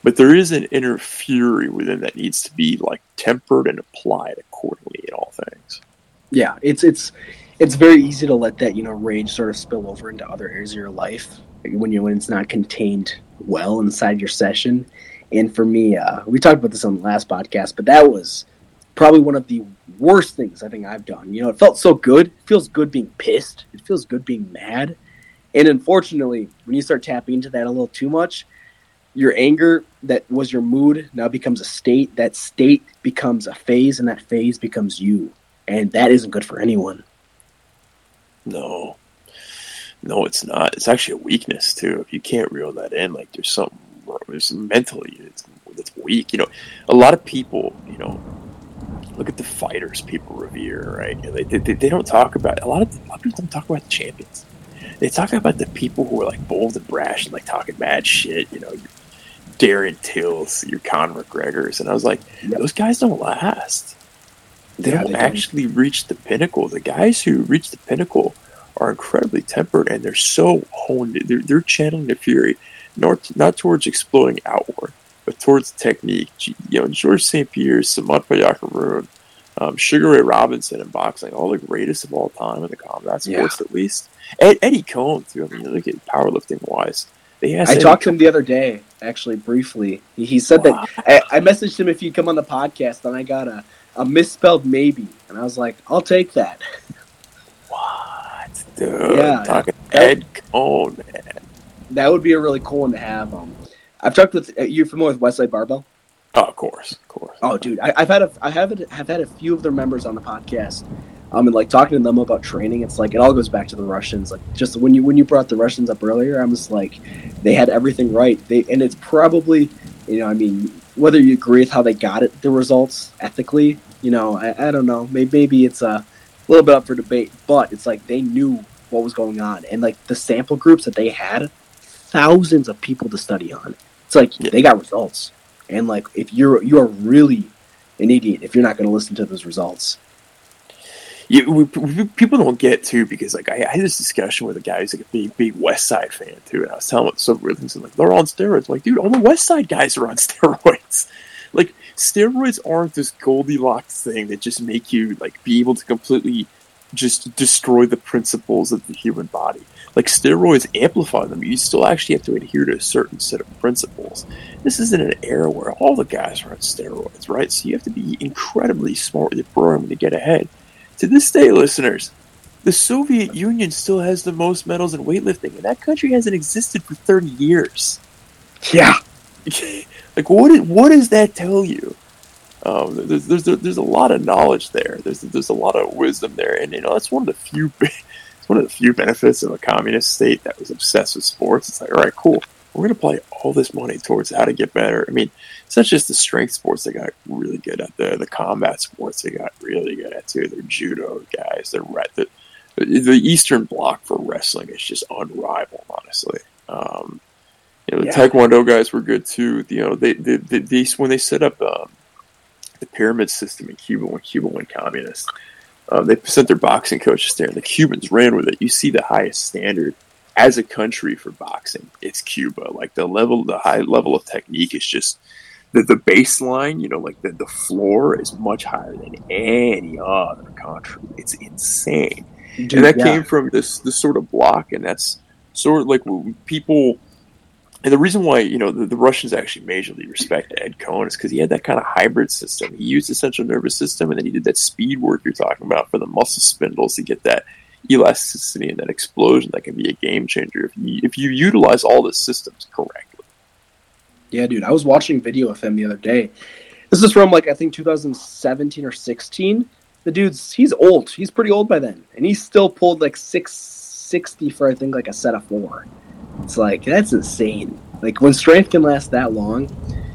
but there is an inner fury within that needs to be like tempered and applied accordingly in all things. yeah it's it's it's very easy to let that you know rage sort of spill over into other areas of your life when you when it's not contained well inside your session and for me uh, we talked about this on the last podcast but that was probably one of the worst things i think i've done you know it felt so good it feels good being pissed it feels good being mad and unfortunately when you start tapping into that a little too much your anger that was your mood now becomes a state that state becomes a phase and that phase becomes you and that isn't good for anyone. No, no, it's not. It's actually a weakness too. If you can't reel that in, like there's something there's mentally, it's, it's weak. You know, a lot of people, you know, look at the fighters people revere, right? You know, they, they, they don't talk about a lot of a lot of people don't talk about the champions. They talk about the people who are like bold and brash and like talking mad shit. You know, your Darren Tills, your Conor McGregor's, and I was like, those guys don't last. They Yeah, don't they don't. actually reach the pinnacle. The guys who reach the pinnacle are incredibly tempered and they're so honed. They're, they're channeling the fury, not not towards exploding outward, but towards technique. You know, George St. Pierre, Samart Payakaroon, um, Sugar Ray Robinson in boxing, all the greatest of all time in the combat Yeah. sports, at least. Ed, Eddie Coan, too. I mean, you look at powerlifting wise. They I Eddie talked to him the other day, actually briefly. He, he said that I, I messaged him if he'd come on the podcast, and I got a, a misspelled maybe, and I was like, I'll take that. What? Dude, Yeah. talking Ed Coan, man. That would be a really cool one to have. Um, I've talked with uh, you familiar with Westside Barbell? Oh, of course, of course. Oh, dude, I, I've had a I have have had a few of their members on the podcast. Um, and like talking to them about training, it's like it all goes back to the Russians. Like just when you when you brought the Russians up earlier, I was like, they had everything right. They and it's probably you know I mean whether you agree with how they got it the results ethically, you know I, I don't know maybe maybe it's a little bit up for debate, but it's like they knew what was going on and like the sample groups that they had, thousands of people to study on. It's like Yeah. they got results, and like if you're you are really an idiot if you're not going to listen to those results. you, we, we, people don't get too because like I, I had this discussion with a guy who's like a big big West Side fan too, and I was telling him some weird things. and, Like they're on steroids. I'm like, dude, all the West Side guys are on steroids. Like steroids aren't this Goldilocks thing that just make you like be able to completely just destroy the principles of the human body. Like steroids amplify them. You still actually have to adhere to a certain set of principles. This is in an era where all the guys are on steroids, right? So you have to be incredibly smart with your programming to get ahead. To this day, listeners, the Soviet Union still has the most medals in weightlifting, and that country hasn't existed for 30 years. Yeah, like, what, is, what does that tell you? Um, there's, there's, there's a lot of knowledge there. There's, there's a lot of wisdom there, and you know that's one of the few one of the few benefits of a communist state that was obsessed with sports. It's like, all right, cool. We're going to play all this money towards how to get better. I mean, it's not just the strength sports they got really good at. The the combat sports they got really good at too. They're judo guys. They're the, the Eastern Bloc for wrestling is just unrivaled, honestly. Um, you know, the Yeah. Taekwondo guys were good too. You know, they they, they, they when they set up um, the pyramid system in Cuba when Cuba went communist, uh, they sent their boxing coaches there, and the Cubans ran with it. You see the highest standard as a country for boxing. It's Cuba. Like the level, the high level of technique is just the, the baseline. You know, like the, the floor is much higher than any other country. It's insane Dude, and that yeah. came from this this sort of bloc, and that's sort of like people. And the reason why you know the, the Russians actually majorly respect Ed Coan is because he had that kind of hybrid system. He used the central nervous system, and then he did that speed work you're talking about for the muscle spindles to get that elasticity and that explosion that can be a game changer if you if you utilize all the systems correctly. Yeah, dude. I was watching video of him the other day. This is from like I think 2017 or 16. The dude's he's old. He's pretty old by then, and he still pulled like 660 for I think like a set of four. It's like that's insane. Like when strength can last that long,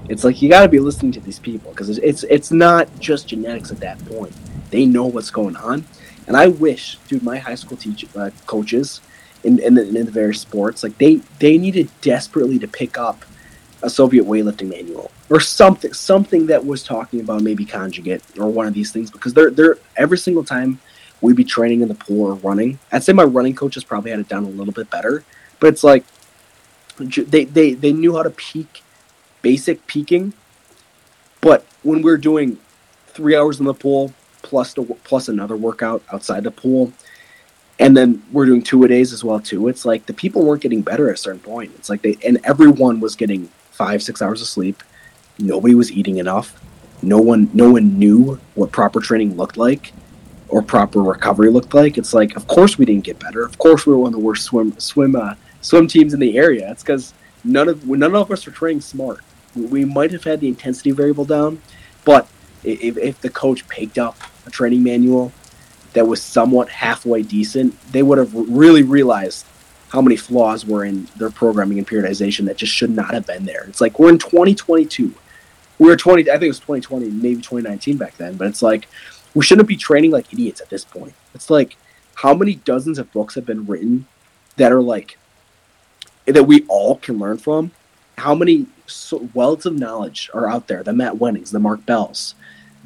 it's like you got to be listening to these people because it's, it's it's not just genetics at that point. They know what's going on, and I wish, dude, my high school teach uh, coaches in in the, in the various sports like they they needed desperately to pick up a Soviet weightlifting manual or something something that was talking about maybe conjugate or one of these things because they're they're every single time we'd be training in the pool or running. I'd say my running coaches probably had it down a little bit better, but it's like they they they knew how to peak basic peaking, but when we're doing three hours in the pool plus the, plus another workout outside the pool, and then we're doing two a days as well too. It's like the people weren't getting better at a certain point. It's like they and everyone was getting five six hours of sleep. Nobody was eating enough. No one no one knew what proper training looked like or proper recovery looked like. It's like of course we didn't get better. Of course we were one of the worst swim swim uh, swim teams in the area. It's because none of none of us were training smart. We, we might have had the intensity variable down, but if, if the coach picked up a training manual that was somewhat halfway decent, they would have really realized how many flaws were in their programming and periodization that just should not have been there. It's like we're in 2022. We were 20. I think it was 2020, maybe 2019 back then. But it's like we shouldn't be training like idiots at this point. It's like how many dozens of books have been written that are like that we all can learn from. How many wealths of knowledge are out there? The Matt Wennings, the Mark Bells,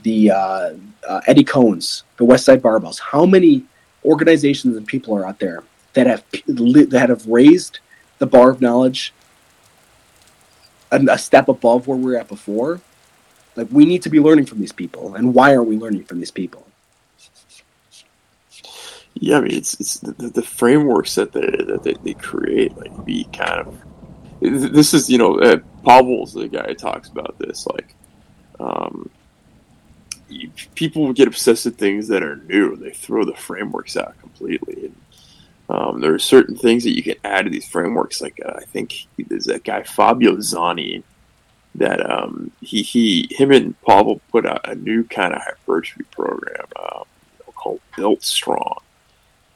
the uh, uh, Eddie Coans, the Westside Barbells. How many organizations and people are out there that have that have raised the bar of knowledge a, a step above where we are at before? Like we need to be learning from these people, and why are we learning from these people? Yeah, I mean, it's it's the, the frameworks that they that they, they create, like be kind of. This is you know, uh, Pavel's the guy who talks about this. Like, um, people get obsessed with things that are new. They throw the frameworks out completely. And, um, there are certain things that you can add to these frameworks. Like uh, I think there's that guy Fabio Zonin that um, he he him and Pavel put out a new kind of hypertrophy program um, called Built Strong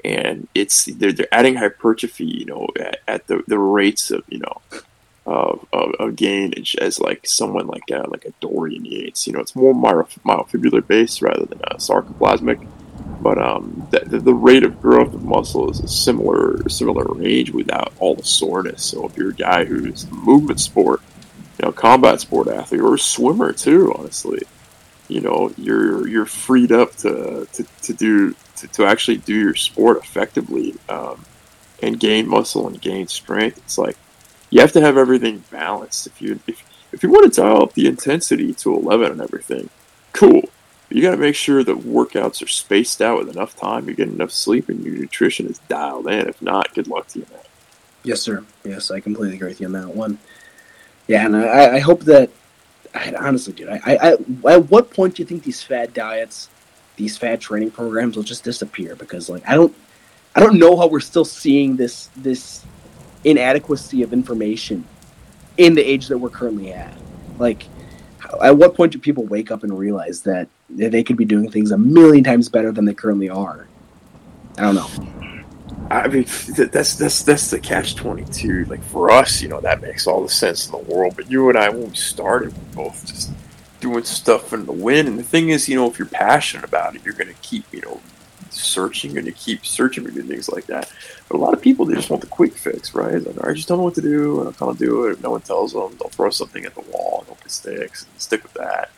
and it's they're, they're adding hypertrophy, you know, at, at the, the rates of you know of, of, of gain as like someone like a, like a Dorian Yates. You know, it's more myofibrillar based rather than a sarcoplasmic. But um, the, the, the, rate of growth of muscle is a similar similar range without all the soreness. So if you're a guy who's a movement sport, you know, combat sport athlete or a swimmer too, honestly, you know, you're you're freed up to to, to do to, to actually do your sport effectively um, and gain muscle and gain strength. It's like you have to have everything balanced. If you if, if you want to dial up the intensity to 11 and everything, cool. You got to make sure that workouts are spaced out with enough time, you get enough sleep, and your nutrition is dialed in. If not, good luck to you, man. Yes, sir. Yes, I completely agree with you on that one. Yeah, and I, I hope that. I, honestly, dude, I, I, I, at what point do you think these fad diets these fad training programs will just disappear because like I don't I don't know how we're still seeing this this inadequacy of information in the age that we're currently at. Like at what point do people wake up and realize that they could be doing things a million times better than they currently are? I don't know. I mean, that's that's that's the catch twenty two. Like for us, you know, that makes all the sense in the world. But you and I, when we started, we both just doing stuff in the wind. And the thing is, you know, if you're passionate about it, you're going to keep, you know, searching and you keep searching for things like that. But a lot of people, they just want the quick fix, right? Like, I just don't know what to do. and I don't do it. If no one tells them, they'll throw something at the wall and hope it sticks and stick with that.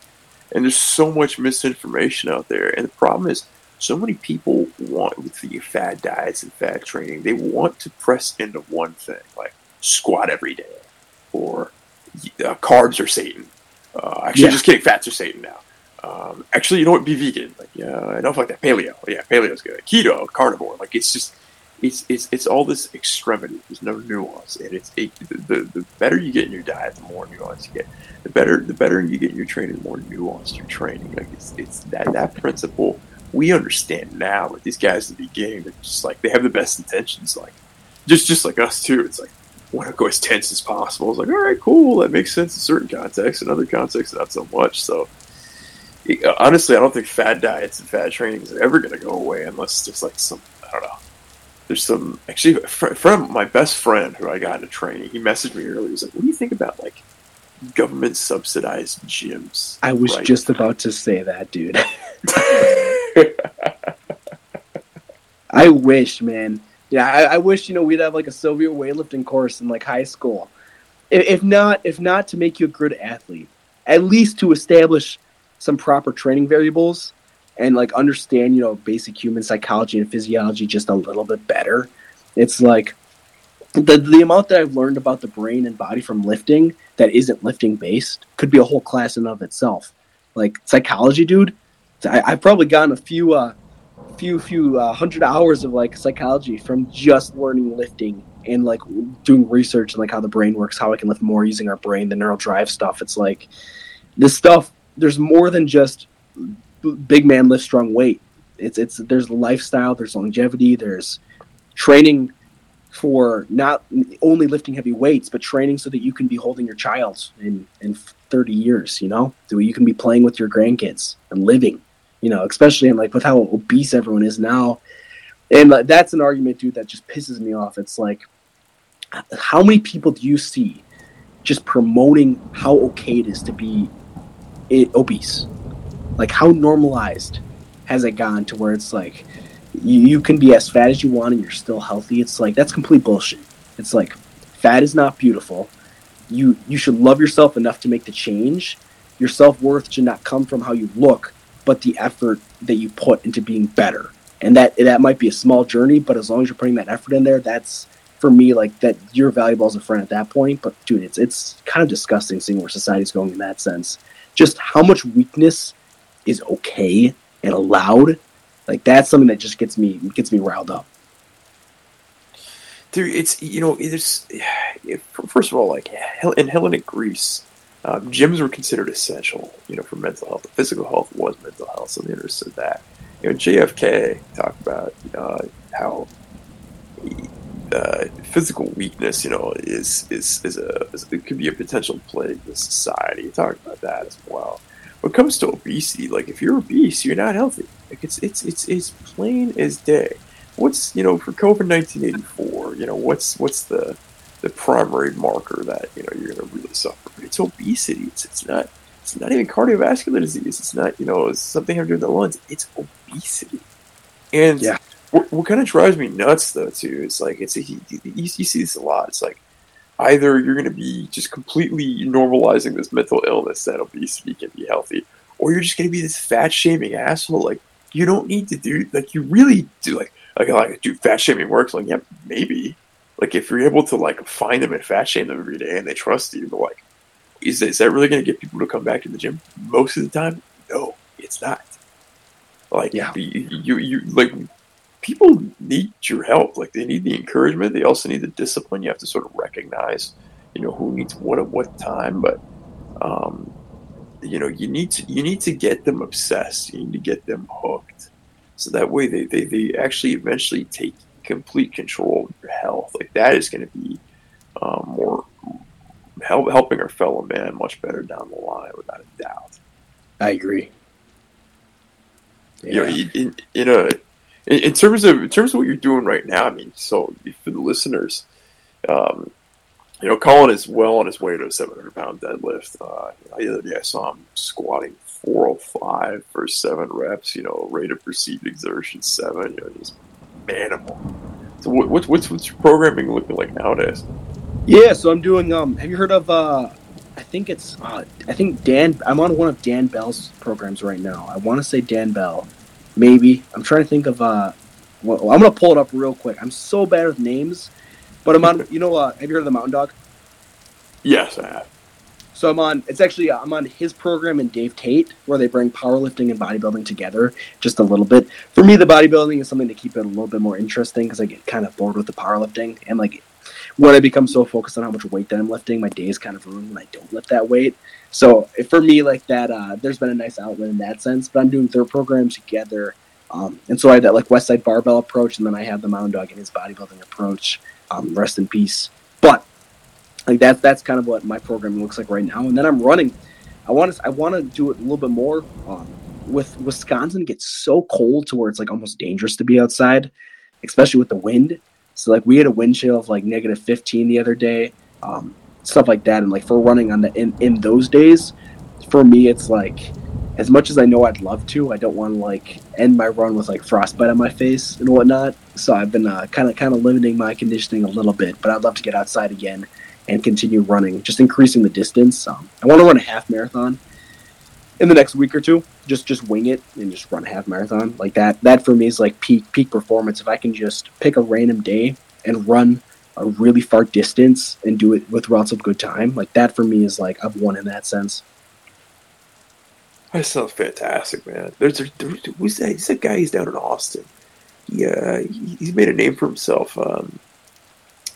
And there's so much misinformation out there. And the problem is, so many people want with the fad diets and fad training, they want to press into one thing, like squat every day, or uh, carbs are Satan, uh, actually, yeah. just kidding. Fats are Satan now. Um, actually, you know what? Be vegan. Like, yeah, I don't like that. Paleo. Yeah, paleo's good. Keto, carnivore. Like, it's just, it's it's it's all this extremity. There's no nuance, and it's it, the the better you get in your diet, the more nuance you get. The better the better you get in your training, the more nuanced your training. Like, it's it's that that principle we understand now. But these guys at the beginning, they're just like they have the best intentions. Like, just just like us too. It's like want to go as tense as possible. It's like, all right, cool, that makes sense in certain contexts, in other contexts, not so much. So, uh, honestly, I don't think fad diets and fad training is ever going to go away unless there's like some, I don't know. There's some actually from my best friend who I got into training. He messaged me earlier. He's like, "What do you think about like government subsidized gyms?" I was right just about to say that, dude. I wish, man. Yeah, I, I, wish you know we'd have like a Soviet weightlifting course in like high school. If, if not, if not to make you a good athlete, at least to establish some proper training variables and like understand you know basic human psychology and physiology just a little bit better. It's like the the amount that I've learned about the brain and body from lifting that isn't lifting based could be a whole class in of itself. Like psychology, dude. I, have probably gotten a few uh, few few uh, hundred hours of like psychology from just learning lifting and like doing research and like how the brain works, how I can lift more using our brain, the neural drive stuff. It's like this stuff. There's more than just big man lift strong weight. It's it's there's lifestyle, there's longevity, there's training for not only lifting heavy weights, but training so that you can be holding your child in in 30 years. You know, so you can be playing with your grandkids and living you know, especially in like with how obese everyone is now. And uh, that's an argument, dude, that just pisses me off. It's like how many people do you see just promoting how okay it is to be i- obese? Like how normalized has it gone to where it's like you, you can be as fat as you want and you're still healthy? It's like that's complete bullshit. It's like fat is not beautiful. You you should love yourself enough to make the change. Your self worth should not come from how you look, but the effort that you put into being better. And that that might be a small journey, but as long as you're putting that effort in there, that's for me like that you're valuable as a friend at that point. But dude, it's it's kind of disgusting seeing where society's going in that sense. Just how much weakness is okay and allowed. Like that's something that just gets me gets me riled up. Dude, it's you know, there's first of all, like in Hellenic Greece, um, gyms were considered essential, you know, for mental health. Physical health was mental health, so they understood that. You know, JFK talked about uh, how uh, physical weakness, you know, is is is a is, it could be a potential plague to society. He talked about that as well. When it comes to obesity, like if you're obese, you're not healthy. Like it's it's it's it's plain as day. What's you know for COVID nineteen eighty four? You know what's what's the the primary marker that you know you're going to really suffer? It's obesity. It's it's not it's not even cardiovascular disease. It's not you know it's something having to do with the lungs. It's obesity. And Yeah. what, what kind of drives me nuts though too is like it's a, you, you see this a lot. It's like either you're going to be just completely normalizing this mental illness that obesity can be healthy, or you're just going to be this fat shaming asshole. Like you don't need to do like you really do like like like do fat shaming works? Like yeah, maybe. Like if you're able to like find them and fat shame them every day and they trust you, but like is is that really going to get people to come back to the gym? Most of the time, no, it's not. Like Yeah. you, you you like people need your help. Like they need the encouragement. They also need the discipline. You have to sort of recognize, you know, who needs what at what time. But um, you know, you need to you need to get them obsessed. You need to get them hooked. So that way they, they, they actually eventually take complete control of your health. Like that is going to be um, more help, helping our fellow man much better down the line, without a doubt. I agree. you know, in, in a in, in terms of in terms of what you're doing right now. I mean, so for the listeners, um, you know, Colin is well on his way to a 700 pound deadlift. Uh, the other day I saw him squatting 405 for seven reps. You know, rate of perceived exertion seven. You know, just manimal. So what's what's what's your programming looking like nowadays? Yeah, so I'm doing. Um, have you heard of? Uh, I think it's. Uh, I think Dan. I'm on one of Dan Bell's programs right now. I want to say Dan Bell, maybe. I'm trying to think of. Uh, well, I'm gonna pull it up real quick. I'm so bad with names, but I'm on. You know, uh, have you heard of the Mountain Dog? Yes, I have. So I'm on. It's actually I'm on his program and Dave Tate, where they bring powerlifting and bodybuilding together just a little bit. For me, the bodybuilding is something to keep it a little bit more interesting because I get kind of bored with the powerlifting and like when I become so focused on how much weight that I'm lifting, my day is kind of ruined when I don't lift that weight. So for me, like that, uh, there's been a nice outlet in that sense. But I'm doing their program together, um, and so I have that like Westside Barbell approach, and then I have the Mountain Dog and his bodybuilding approach. Um, rest in peace. But like that's that's kind of what my program looks like right now. And then I'm running. I want to I want to do it a little bit more. Um, with Wisconsin gets so cold to where it's like almost dangerous to be outside, especially with the wind. So like we had a wind chill of like negative 15 the other day, um, stuff like that. And like for running on the in, in those days, for me it's like as much as I know I'd love to, I don't want to like end my run with like frostbite on my face and whatnot. So I've been kind of kind of limiting my conditioning a little bit, but I'd love to get outside again and continue running, just increasing the distance. Um, I want to run a half marathon in the next week or two. Just just wing it and just run a half marathon like that. That for me is like peak peak performance. If I can just pick a random day and run a really far distance and do it with lots of good time, like that for me is like I've won in that sense. That sounds fantastic, man. There's, there's, there's who's that? He's that guy. He's down in Austin. He, uh, he he's made a name for himself. Um,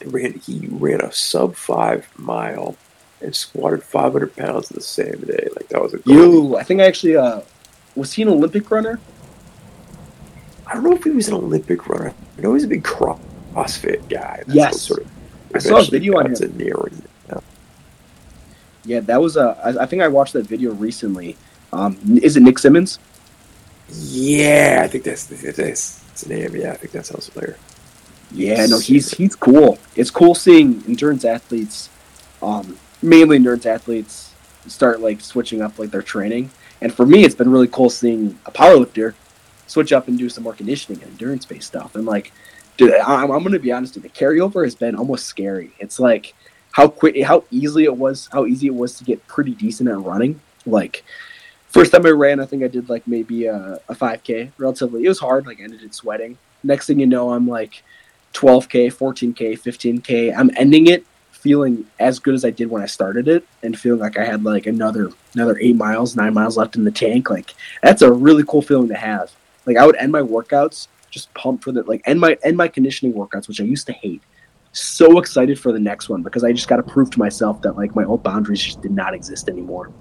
ran he ran a sub five mile and squatted 500 pounds the same day. Like that was a. You, I think I actually uh, was he an Olympic runner? I don't know if he was an Olympic runner. I know he's a big CrossFit guy. That's Yes. sort of I saw a video on him. narrowing it. Yeah, that was uh, I, I think I watched that video recently. Um, is it Nick Simmons? Yeah, I think that's that's, the name. Yeah, I think that's that sounds familiar. Yeah, no, he's he's cool. It's cool seeing endurance athletes, um, mainly endurance athletes, start like switching up like their training. And for me, it's been really cool seeing a powerlifter switch up and do some more conditioning and endurance based stuff. And like, dude, I'm, I'm going to be honest, dude, the carryover has been almost scary. It's like how quick, how easily it was, how easy it was to get pretty decent at running. Like, first time I ran, I think I did like maybe a, a 5K relatively. It was hard, like, I ended it sweating. Next thing you know, I'm like 12K, 14K, 15K. I'm ending it feeling as good as I did when I started it and feeling like I had like another another eight miles, nine miles left in the tank. Like that's a really cool feeling to have. Like I would end my workouts just pumped for the like end my end my conditioning workouts, which I used to hate. So excited for the next one because I just got to prove to myself that like my old boundaries just did not exist anymore.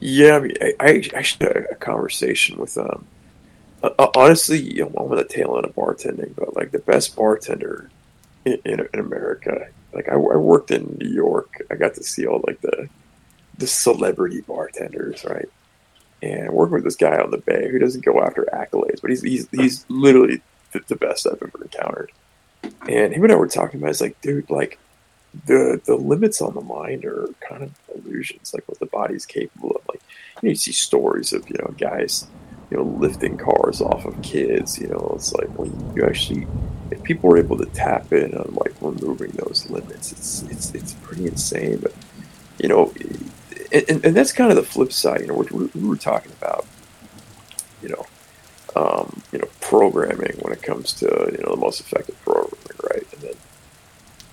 Yeah, I mean, I, I actually had a conversation with um. Uh, honestly, you know, I'm on the tail end of bartending, but like the best bartender in, in, in America, like I, I worked in New York, I got to see all like the the celebrity bartenders, right? and working with this guy on the bay who doesn't go after accolades, but he's he's he's literally the, the best I've ever encountered. And him and I were talking about, it's like, dude, like the the limits on the mind are kind of illusions, like what the body's capable of. Like you, know, you see stories of you know guys, you know, lifting cars off of kids. You know, it's like when you actually, if people are able to tap in on like removing those limits, it's it's it's pretty insane. But you know, and, and that's kind of the flip side. You know, we, we were talking about, you know, um, you know, programming when it comes to you know the most effective programming, right? And then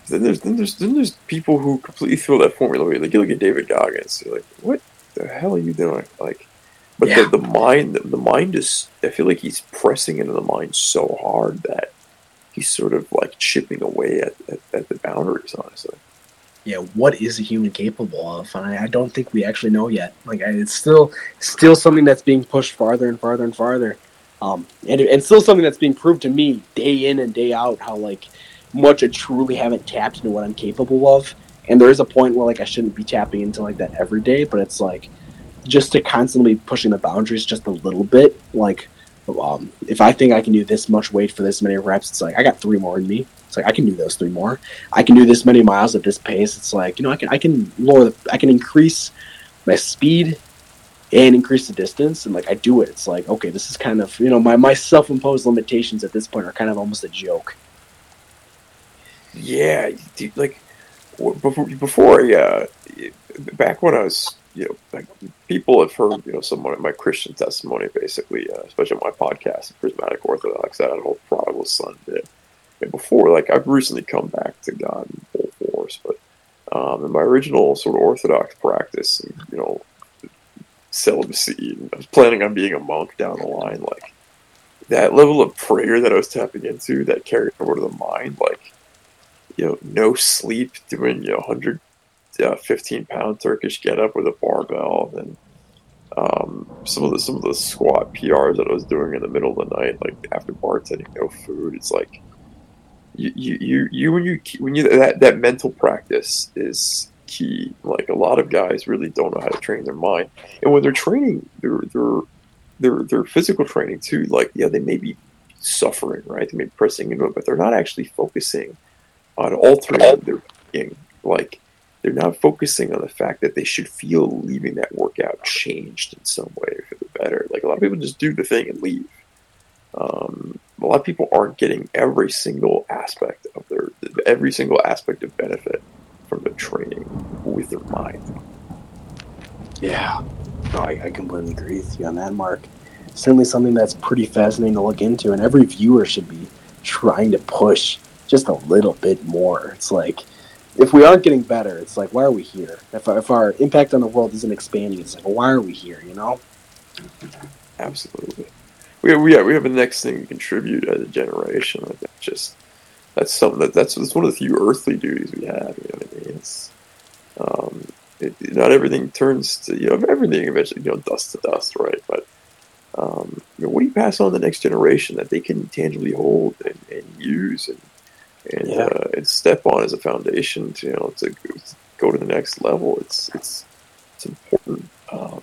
then there's then there's then there's people who completely throw that formula away. Like you look at David Goggins, you're like, what the hell are you doing? Like, but yeah. the, the mind, the, the mind is. I feel like he's pressing into the mind so hard that he's sort of like chipping away at, at, at the boundaries, honestly yeah, what is a human capable of? And I, I don't think we actually know yet. Like, I, it's still still something that's being pushed farther and farther and farther. Um, and and still something that's being proved to me day in and day out how like much I truly haven't tapped into what I'm capable of. And there is a point where like I shouldn't be tapping into like that every day, but it's like just to constantly pushing the boundaries just a little bit. Like, um, if I think I can do this much weight for this many reps, it's like I got three more in me. It's like I can do those three more. I can do this many miles at this pace. It's like you know I can I can lower the, I can increase my speed and increase the distance and like I do it. It's like okay, this is kind of you know my my self imposed limitations at this point are kind of almost a joke. Yeah, like before before uh, back when I was you know like people have heard you know some of my Christian testimony basically, uh, especially on my podcast, Prismatic Orthodox, that an old prodigal son did before, like I've recently come back to God in full force, but um, in my original sort of Orthodox practice, you know, celibacy, I was planning on being a monk down the line. Like that level of prayer that I was tapping into, that carried over to the mind, like you know, no sleep, doing you know, hundred uh, 15 pound Turkish get up with a barbell, and um, some of the some of the squat PRs that I was doing in the middle of the night, like after bartending, no food. It's like you, you, you, when you, when you, that, that mental practice is key. Like a lot of guys really don't know how to train their mind, and when they're training, their, their, their, their physical training too. Like, yeah, they may be suffering, right? They may be pressing into it, but they're not actually focusing on altering their being. Like, they're not focusing on the fact that they should feel leaving that workout changed in some way for the better. Like a lot of people just do the thing and leave. Um, a lot of people aren't getting every single aspect of their every single aspect of benefit from the training with their mind. Yeah, no, I, I completely agree with you on that, Mark. Certainly something that's pretty fascinating to look into, and every viewer should be trying to push just a little bit more. It's like if we aren't getting better, it's like why are we here? If our, if our impact on the world isn't expanding, it's like why are we here? You know? Absolutely we have, we have, we have a next thing to contribute as a generation. Like that's just that's something that that's, that's one of the few earthly duties we have. You know what I mean? It's um, it, not everything turns to you know everything eventually you know dust to dust, right? But um, you know, what do you pass on to the next generation that they can tangibly hold and, and use and and, yeah. uh, and step on as a foundation to you know to go to the next level? It's it's it's important. Um,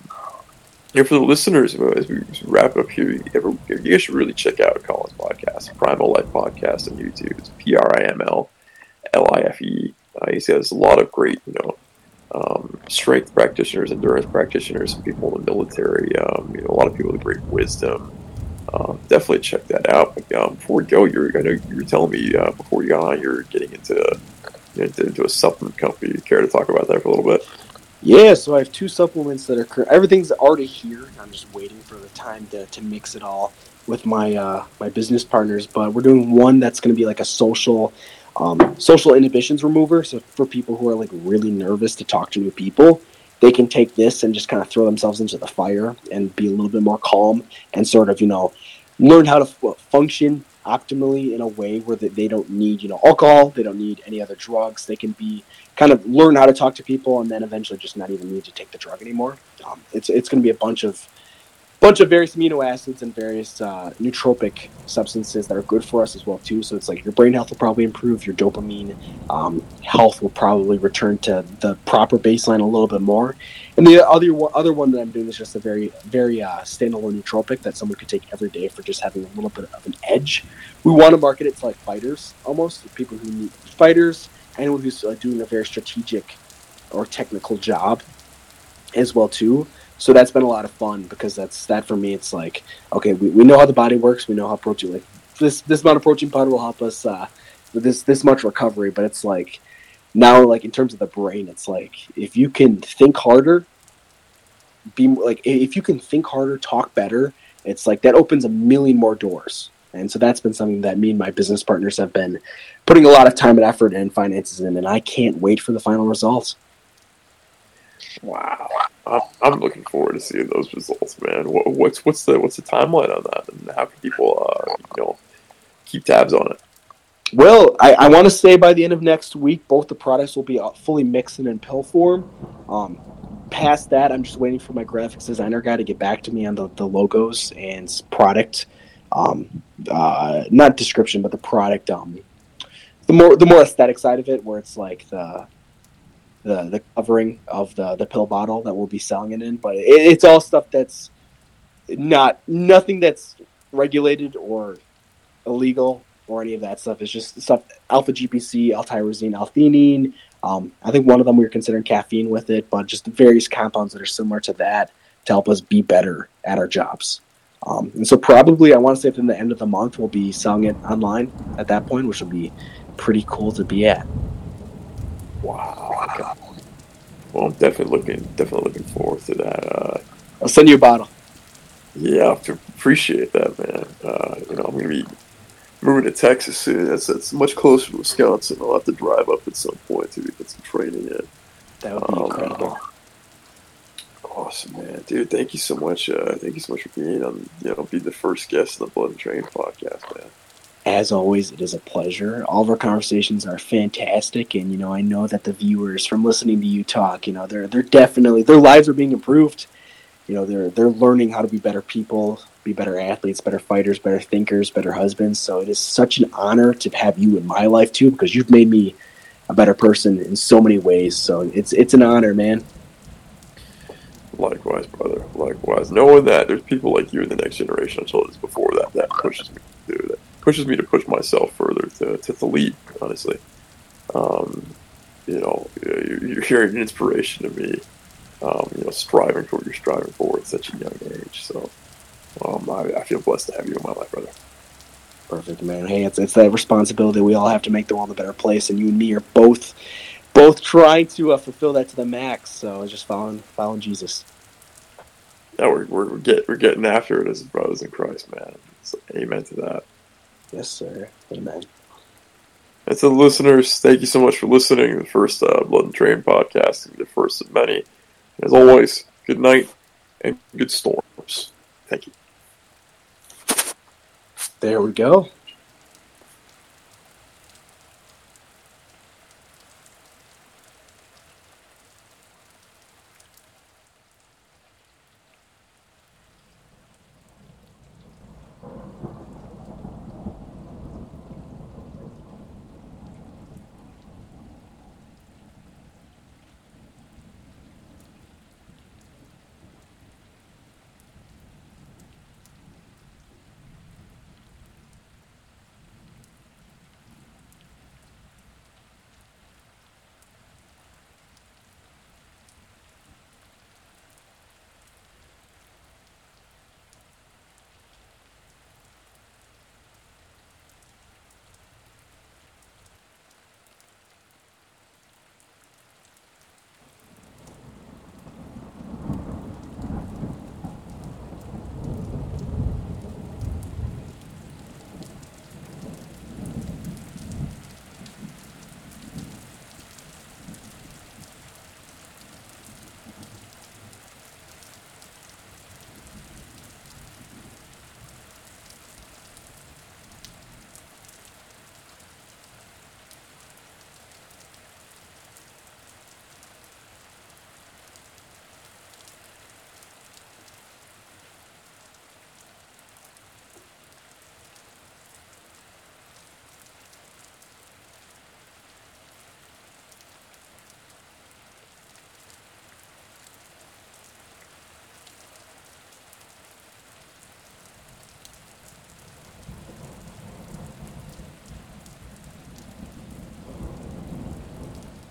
And for the listeners, as we wrap up here, you guys should really check out Colin's podcast, Primal Life Podcast on YouTube. It's P R I M L L I F E. Uh, he has a lot of great, you know, um, strength practitioners, endurance practitioners, some people in the military, um, you know, a lot of people with great wisdom. Uh, definitely check that out. But, um, before we go, you're, I know you were telling me uh, before you got on, you're getting into, into, into a supplement company. You care to talk about that for a little bit? Yeah, so I have two supplements that are. Everything's already here. I'm just waiting for the time to, to mix it all with my uh, my business partners. But we're doing one that's going to be like a social um, social inhibitions remover. So for people who are like really nervous to talk to new people, they can take this and just kind of throw themselves into the fire and be a little bit more calm and sort of you know learn how to f- function optimally in a way where they don't need you know alcohol they don't need any other drugs. They can be kind of learn how to talk to people and then eventually just not even need to take the drug anymore. Um, it's, it's going to be a bunch of bunch of various amino acids and various uh, nootropic substances that are good for us as well too. So it's like your brain health will probably improve, your dopamine um, health will probably return to the proper baseline a little bit more. And the other other one that I'm doing is just a very very uh, standalone nootropic that someone could take every day for just having a little bit of an edge. We want to market it to like fighters almost, people who need fighters, anyone who's uh, doing a very strategic or technical job as well too so that's been a lot of fun because that's that for me it's like okay we, we know how the body works. We know how protein like this this amount of protein powder will help us uh, with this this much recovery. But it's like now like in terms of the brain it's like if you can think harder be like if you can think harder talk better it's like that opens a million more doors. And so that's been something that me and my business partners have been putting a lot of time and effort and finances in. And i can't wait for the final results. Wow I'm looking forward to seeing those results, man. What's what's the what's the timeline on that, and how can people uh, you know keep tabs on it? Well, I, I want to say by the end of next week, both the products will be uh, fully mixed and in pill form. Um, past that, I'm just waiting for my graphics designer guy to get back to me on the, the logos and product, um, uh, not description, but the product, um, the more the more aesthetic side of it, where it's like the the the covering of the the pill bottle that we'll be selling it in. But it, it's all stuff that's not nothing that's regulated or illegal or any of that stuff. It's just stuff alpha GPC, L-tyrosine, L-theanine. Um, I think one of them we were considering caffeine with it, but just various compounds that are similar to that to help us be better at our jobs. Um, and so probably I want to say within the end of the month we'll be selling it online at that point, which will be pretty cool to be at. Wow. Okay. Well, I'm definitely looking definitely looking forward to that. Uh, I'll send you a bottle. Yeah, I appreciate that, man. Uh, you know, I'm gonna be moving to Texas soon. That's that's much closer to Wisconsin. I'll have to drive up at some point to get some training in. That would be um, incredible. Awesome, man, dude. Thank you so much. Uh, thank you so much for being on. You know, be the first guest on the Blood and Train podcast, man as always, it is a pleasure. All of our conversations are fantastic, and you know, I know that the viewers from listening to you talk, you know, they're they're definitely their lives are being improved. You know, they're they're learning how to be better people, be better athletes, better fighters, better thinkers, better husbands. So it is such an honor to have you in my life too, because you've made me a better person in so many ways. So it's it's an honor, man. Likewise, brother. Likewise. Knowing that there's people like you in the next generation, I told this before, that that pushes me to do that pushes me to push myself further to, to the lead, honestly. Um, you know, you're, you're an inspiration to me, um, you know, striving for what you're striving for at such a young age. So um, I, I, feel blessed to have you in my life, brother. Perfect, man. Hey, it's, it's that responsibility. We all have to make the world a better place, and you and me are both both trying to uh, fulfill that to the max. So just following following Jesus. Yeah, we're, we're, we're, get, we're getting after it as brothers in Christ, man. So, amen to that. Yes, sir. Amen. And to the listeners, thank you so much for listening to the first uh, Blood and Train podcast, the first of many. As always, good night and good storms. Thank you. There we go.